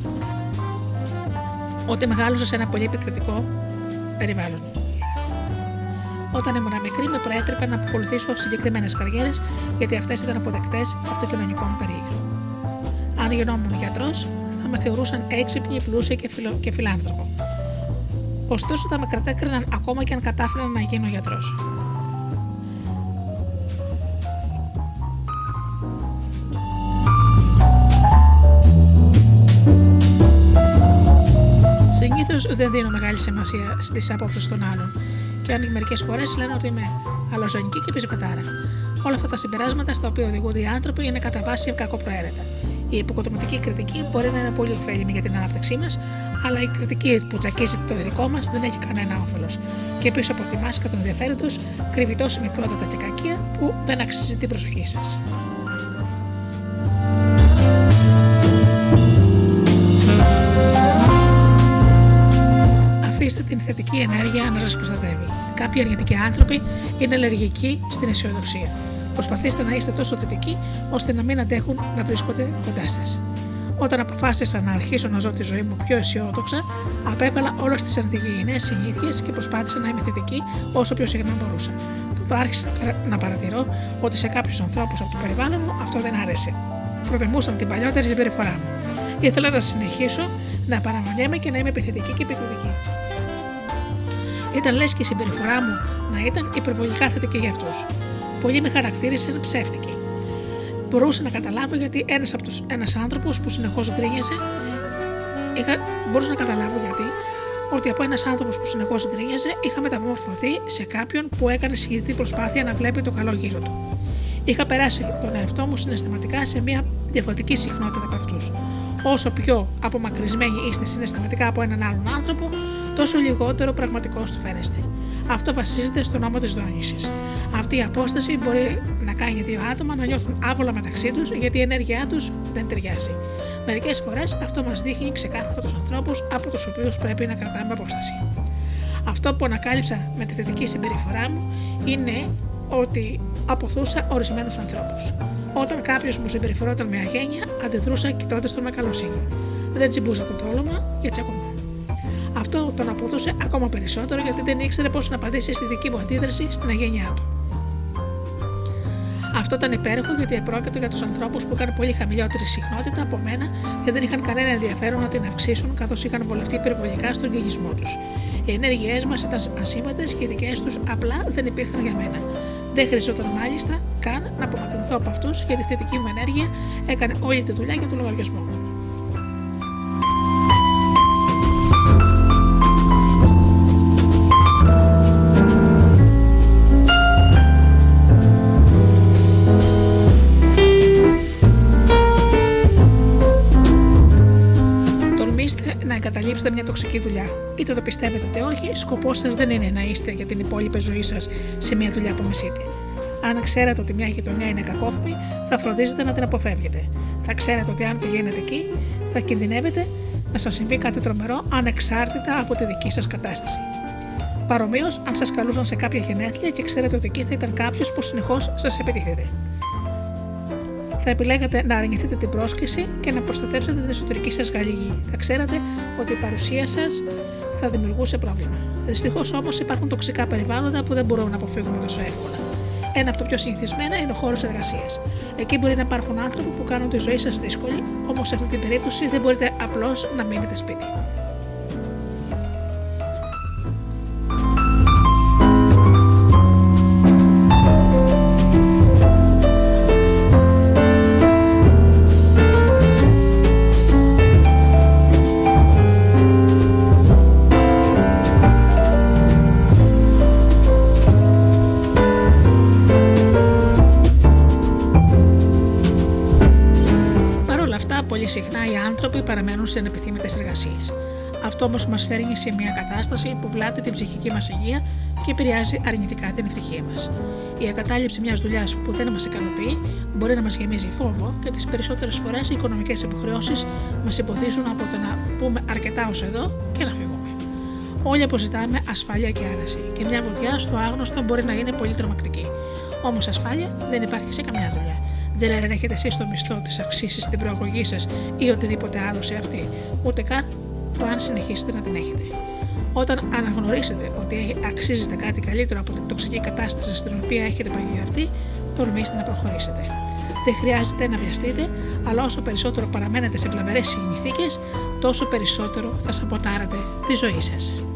ότι μεγάλωσα σε ένα πολύ επικριτικό περιβάλλον. Όταν ήμουν μικρή, με προέτρεπε να ακολουθήσω συγκεκριμένες καριέρες, γιατί αυτές ήταν αποδεκτές από το κοινωνικό μου περίγυρο. Αν γινόμουν γιατρός, θα με θεωρούσαν έξυπνη, πλούσια και, φιλο... και φιλάνθρωπο. Ωστόσο, θα με κρατέκριναν ακόμα και αν κατάφερα να γίνω γιατρός. Συνήθως δεν δίνω μεγάλη σημασία στις απόψεις των άλλων και αν μερικές φορές λένε ότι είμαι αλαζονική και πιζεπατάρα. Όλα αυτά τα συμπεράσματα στα οποία οδηγούνται οι άνθρωποι είναι κατά βάση κακοπροαίρετα. Η υποκοδομητική κριτική μπορεί να είναι πολύ ωφέλιμη για την ανάπτυξή μας, αλλά η κριτική που τσακίζει το δικό μας δεν έχει κανένα όφελος. Και πίσω από τη μάσκα των ενδιαφέροντος κρύβει τόσο μικρότατα και κακία που δεν αξίζει την προσοχή σας. Την θετική ενέργεια να σας προστατεύει. Κάποιοι αρνητικοί άνθρωποι είναι αλλεργικοί στην αισιοδοξία. Προσπαθήστε να είστε τόσο θετικοί ώστε να μην αντέχουν να βρίσκονται κοντά σας. Όταν αποφάσισα να αρχίσω να ζω τη ζωή μου πιο αισιόδοξα, απέβαλα όλες τις ανθυγιεινέ συνήθειες και προσπάθησα να είμαι θετική όσο πιο συχνά μπορούσα. Τότε άρχισα να παρατηρώ ότι σε κάποιους ανθρώπους από το περιβάλλον μου αυτό δεν άρεσε. Προτιμούσαν την παλιότερη συμπεριφορά μου. Ήθελα να συνεχίσω να παραμονιέμαι και να είμαι επιθετική και επικριτική. Ήταν λες και η συμπεριφορά μου να ήταν υπερβολικά θετική για αυτούς. Πολλοί με χαρακτήρισαν ψεύτικη. Μπορούσα να καταλάβω γιατί ένας ένας άνθρωπος που συνεχώς γκρίνιαζε. Είχα, μπορούσα να καταλάβω γιατί ότι από ένας άνθρωπος που συνεχώς γκρίνιαζε είχα μεταμορφωθεί σε κάποιον που έκανε συγκεκριτή προσπάθεια να βλέπει το καλό γύρω του. Είχα περάσει τον εαυτό μου συναισθηματικά σε μια διαφορετική συχνότητα από αυτούς. Όσο πιο απομακρυσμένοι είστε συναισθηματικά από έναν άλλον άνθρωπο, τόσο λιγότερο πραγματικό του φαίνεστε. Αυτό βασίζεται στο νόμο της δόνησης. Αυτή η απόσταση μπορεί να κάνει δύο άτομα να νιώθουν άβολα μεταξύ τους γιατί η ενέργειά τους δεν ταιριάζει. Μερικές φορές αυτό μας δείχνει ξεκάθαρα τους ανθρώπους από τους οποίους πρέπει να κρατάμε απόσταση. Αυτό που ανακάλυψα με τη θετική συμπεριφορά μου είναι ότι αποθούσα ορισμένους ανθρώπους. Όταν κάποιος μου συμπεριφερόταν με αγένεια, αντιδρούσα κοιτώντας τον με καλοσύνη. Δεν τσιμπούσα το τόλωμα για τσακωμό. Αυτό τον αποδούσε ακόμα περισσότερο γιατί δεν ήξερε πώς να απαντήσει στη δική μου αντίδραση στην αγένειά του. Αυτό ήταν υπέροχο γιατί επρόκειτο για τους ανθρώπους που είχαν πολύ χαμηλότερη συχνότητα από μένα και δεν είχαν κανένα ενδιαφέρον να την αυξήσουν καθώς είχαν βολευτεί υπερβολικά στον γεγισμό τους. Οι ενέργειές μας ήταν ασήμαντε και οι δικές τους απλά δεν υπήρχαν για μένα. Δεν χρειαζόταν μάλιστα καν να απομακρυνθώ από αυτού γιατί η θετική μου ενέργεια έκανε όλη τη δουλειά για τον λογαριασμό μου. Εγκαταλείψετε μια τοξική δουλειά. Είτε το πιστεύετε είτε όχι, σκοπός σας δεν είναι να είστε για την υπόλοιπη ζωή σας σε μια δουλειά που μισείτε. Αν ξέρετε ότι μια γειτονιά είναι κακόφημη, θα φροντίζετε να την αποφεύγετε. Θα ξέρετε ότι αν πηγαίνετε εκεί, θα κινδυνεύετε να σας συμβεί κάτι τρομερό ανεξάρτητα από τη δική σας κατάσταση. Παρομοίως, αν σας καλούσαν σε κάποια γενέθλια και ξέρετε ότι εκεί θα ήταν κάποιος που συνεχώς σας επιτίθεται θα επιλέγατε να αρνηθείτε την πρόσκληση και να προστατεύσετε την εσωτερική σας γαλλική. Θα ξέρατε ότι η παρουσία σας θα δημιουργούσε πρόβλημα. Δυστυχώς όμως υπάρχουν τοξικά περιβάλλοντα που δεν μπορούμε να αποφύγουμε τόσο εύκολα. Ένα από τα πιο συνηθισμένα είναι ο χώρος εργασίας. Εκεί μπορεί να υπάρχουν άνθρωποι που κάνουν τη ζωή σας δύσκολη, όμως σε αυτή την περίπτωση δεν μπορείτε απλώς να μείνετε σπίτι. Παραμένουν σε ανεπιθύμητες εργασίες. Αυτό όμως μας φέρνει σε μια κατάσταση που βλάπτει την ψυχική μας υγεία και επηρεάζει αρνητικά την ευτυχία μας. Η εγκατάλειψη μιας δουλειάς που δεν μας ικανοποιεί μπορεί να μας γεμίζει φόβο και τις περισσότερες φορές οι οικονομικές υποχρεώσεις μας εμποδίζουν από το να πούμε αρκετά ως εδώ και να φύγουμε. Όλοι αποζητάμε ασφάλεια και άρεση, και μια βουδιά στο άγνωστο μπορεί να είναι πολύ τρομακτική. Όμως ασφάλεια δεν υπάρχει σε καμιά δουλειά. Δεν ελέγχετε εσείς το μισθό της αυξήσει την προαγωγή σας ή οτιδήποτε άλλο σε αυτή, ούτε καν το αν συνεχίσετε να την έχετε. Όταν αναγνωρίσετε ότι αξίζετε κάτι καλύτερο από την τοξική κατάσταση στην οποία έχετε παγιδευτεί, τολμήστε να προχωρήσετε. Δεν χρειάζεται να βιαστείτε, αλλά όσο περισσότερο παραμένετε σε βλαβερέ συνθήκες, τόσο περισσότερο θα σαμποτάρετε τη ζωή σας.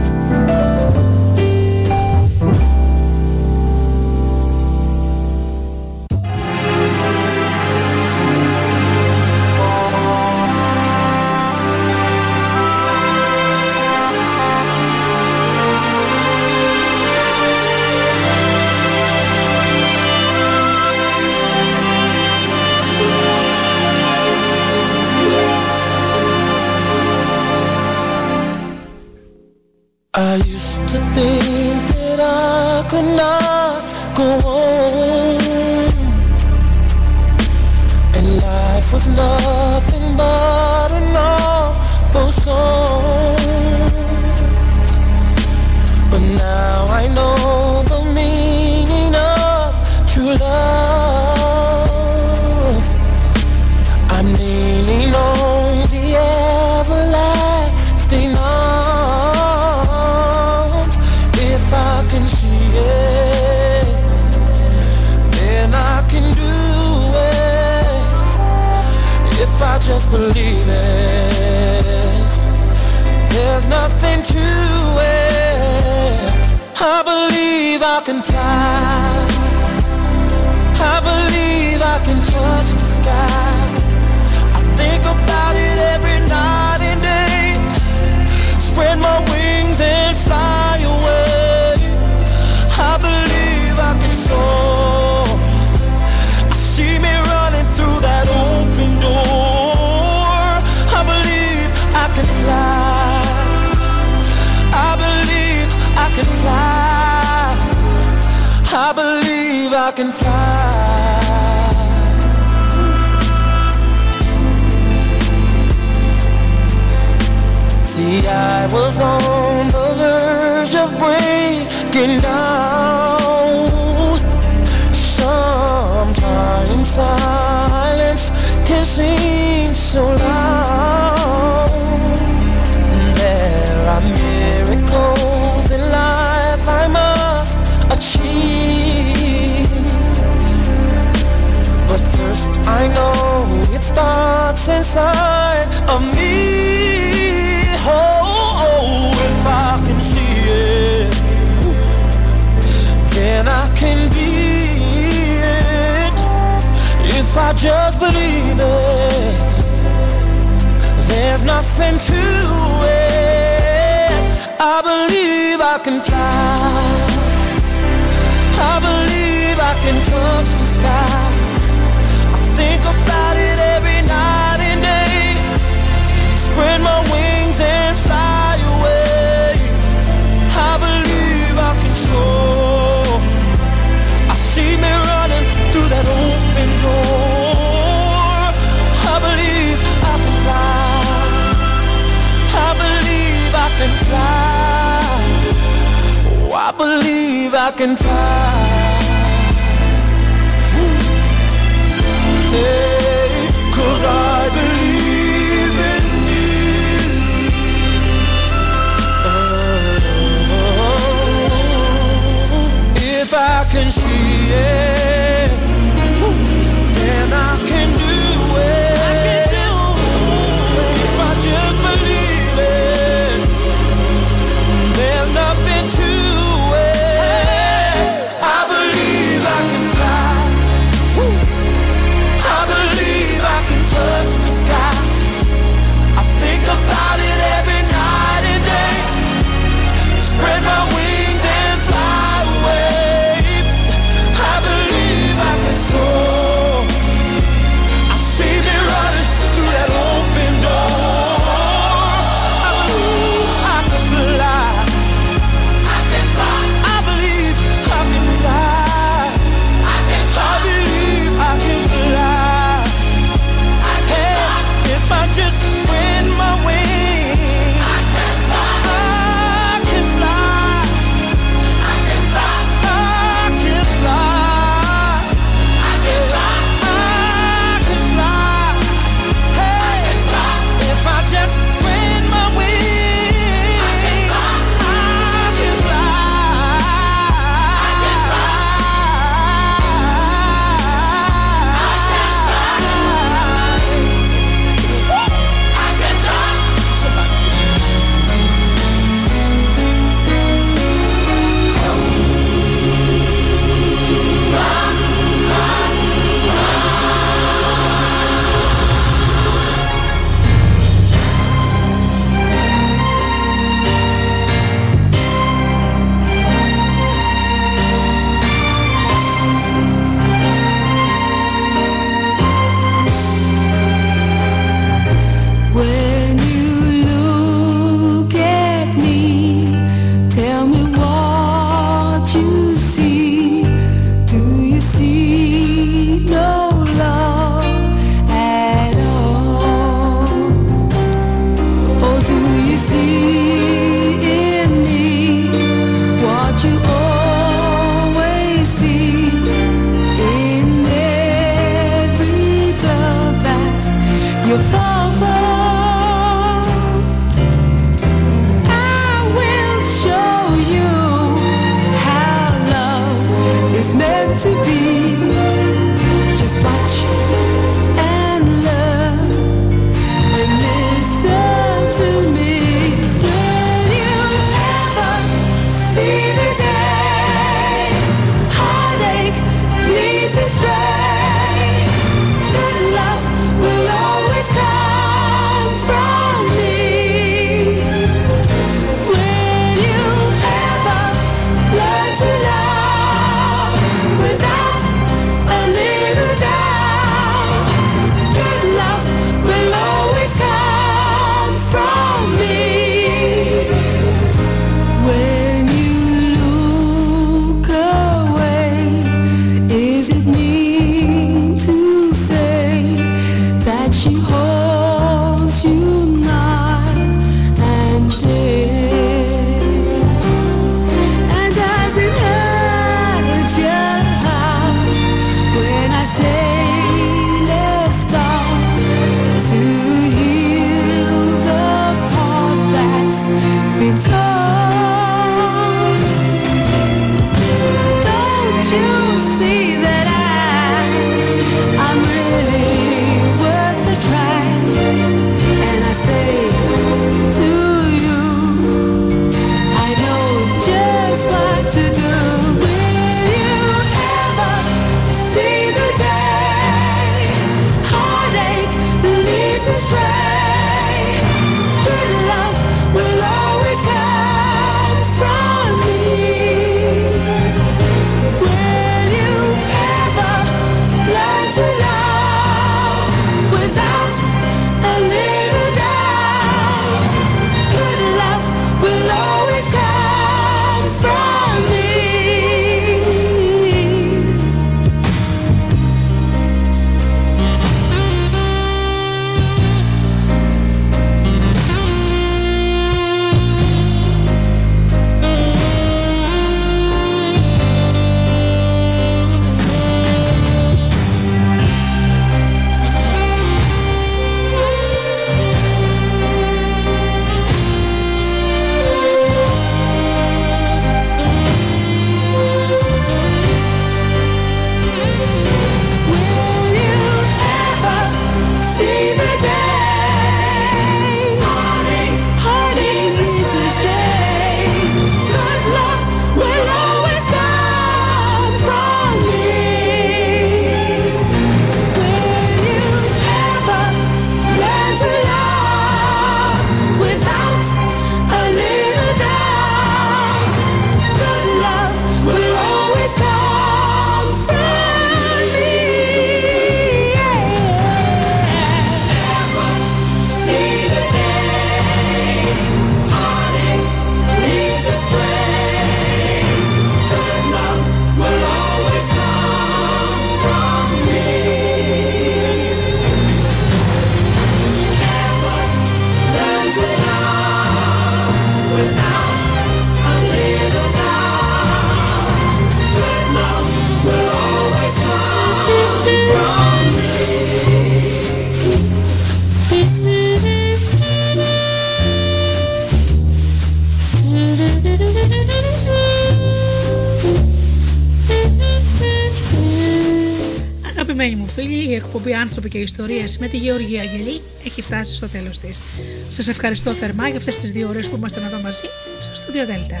Και Ιστορίε με τη Γεωργία Αγγελή έχει φτάσει στο τέλος της. Σας ευχαριστώ θερμά για αυτές τις δύο ώρες που ήμασταν εδώ μαζί στο Studio Delta.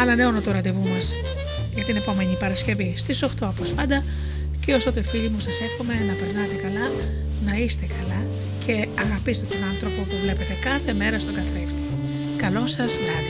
Ανανεώνω το ραντεβού μας για την επόμενη Παρασκευή στις 8 όπως πάντα και όσο το φίλοι μου σας εύχομαι να περνάτε καλά, να είστε καλά και αγαπήστε τον άνθρωπο που βλέπετε κάθε μέρα στον καθρέφτη. Καλό σας βράδυ.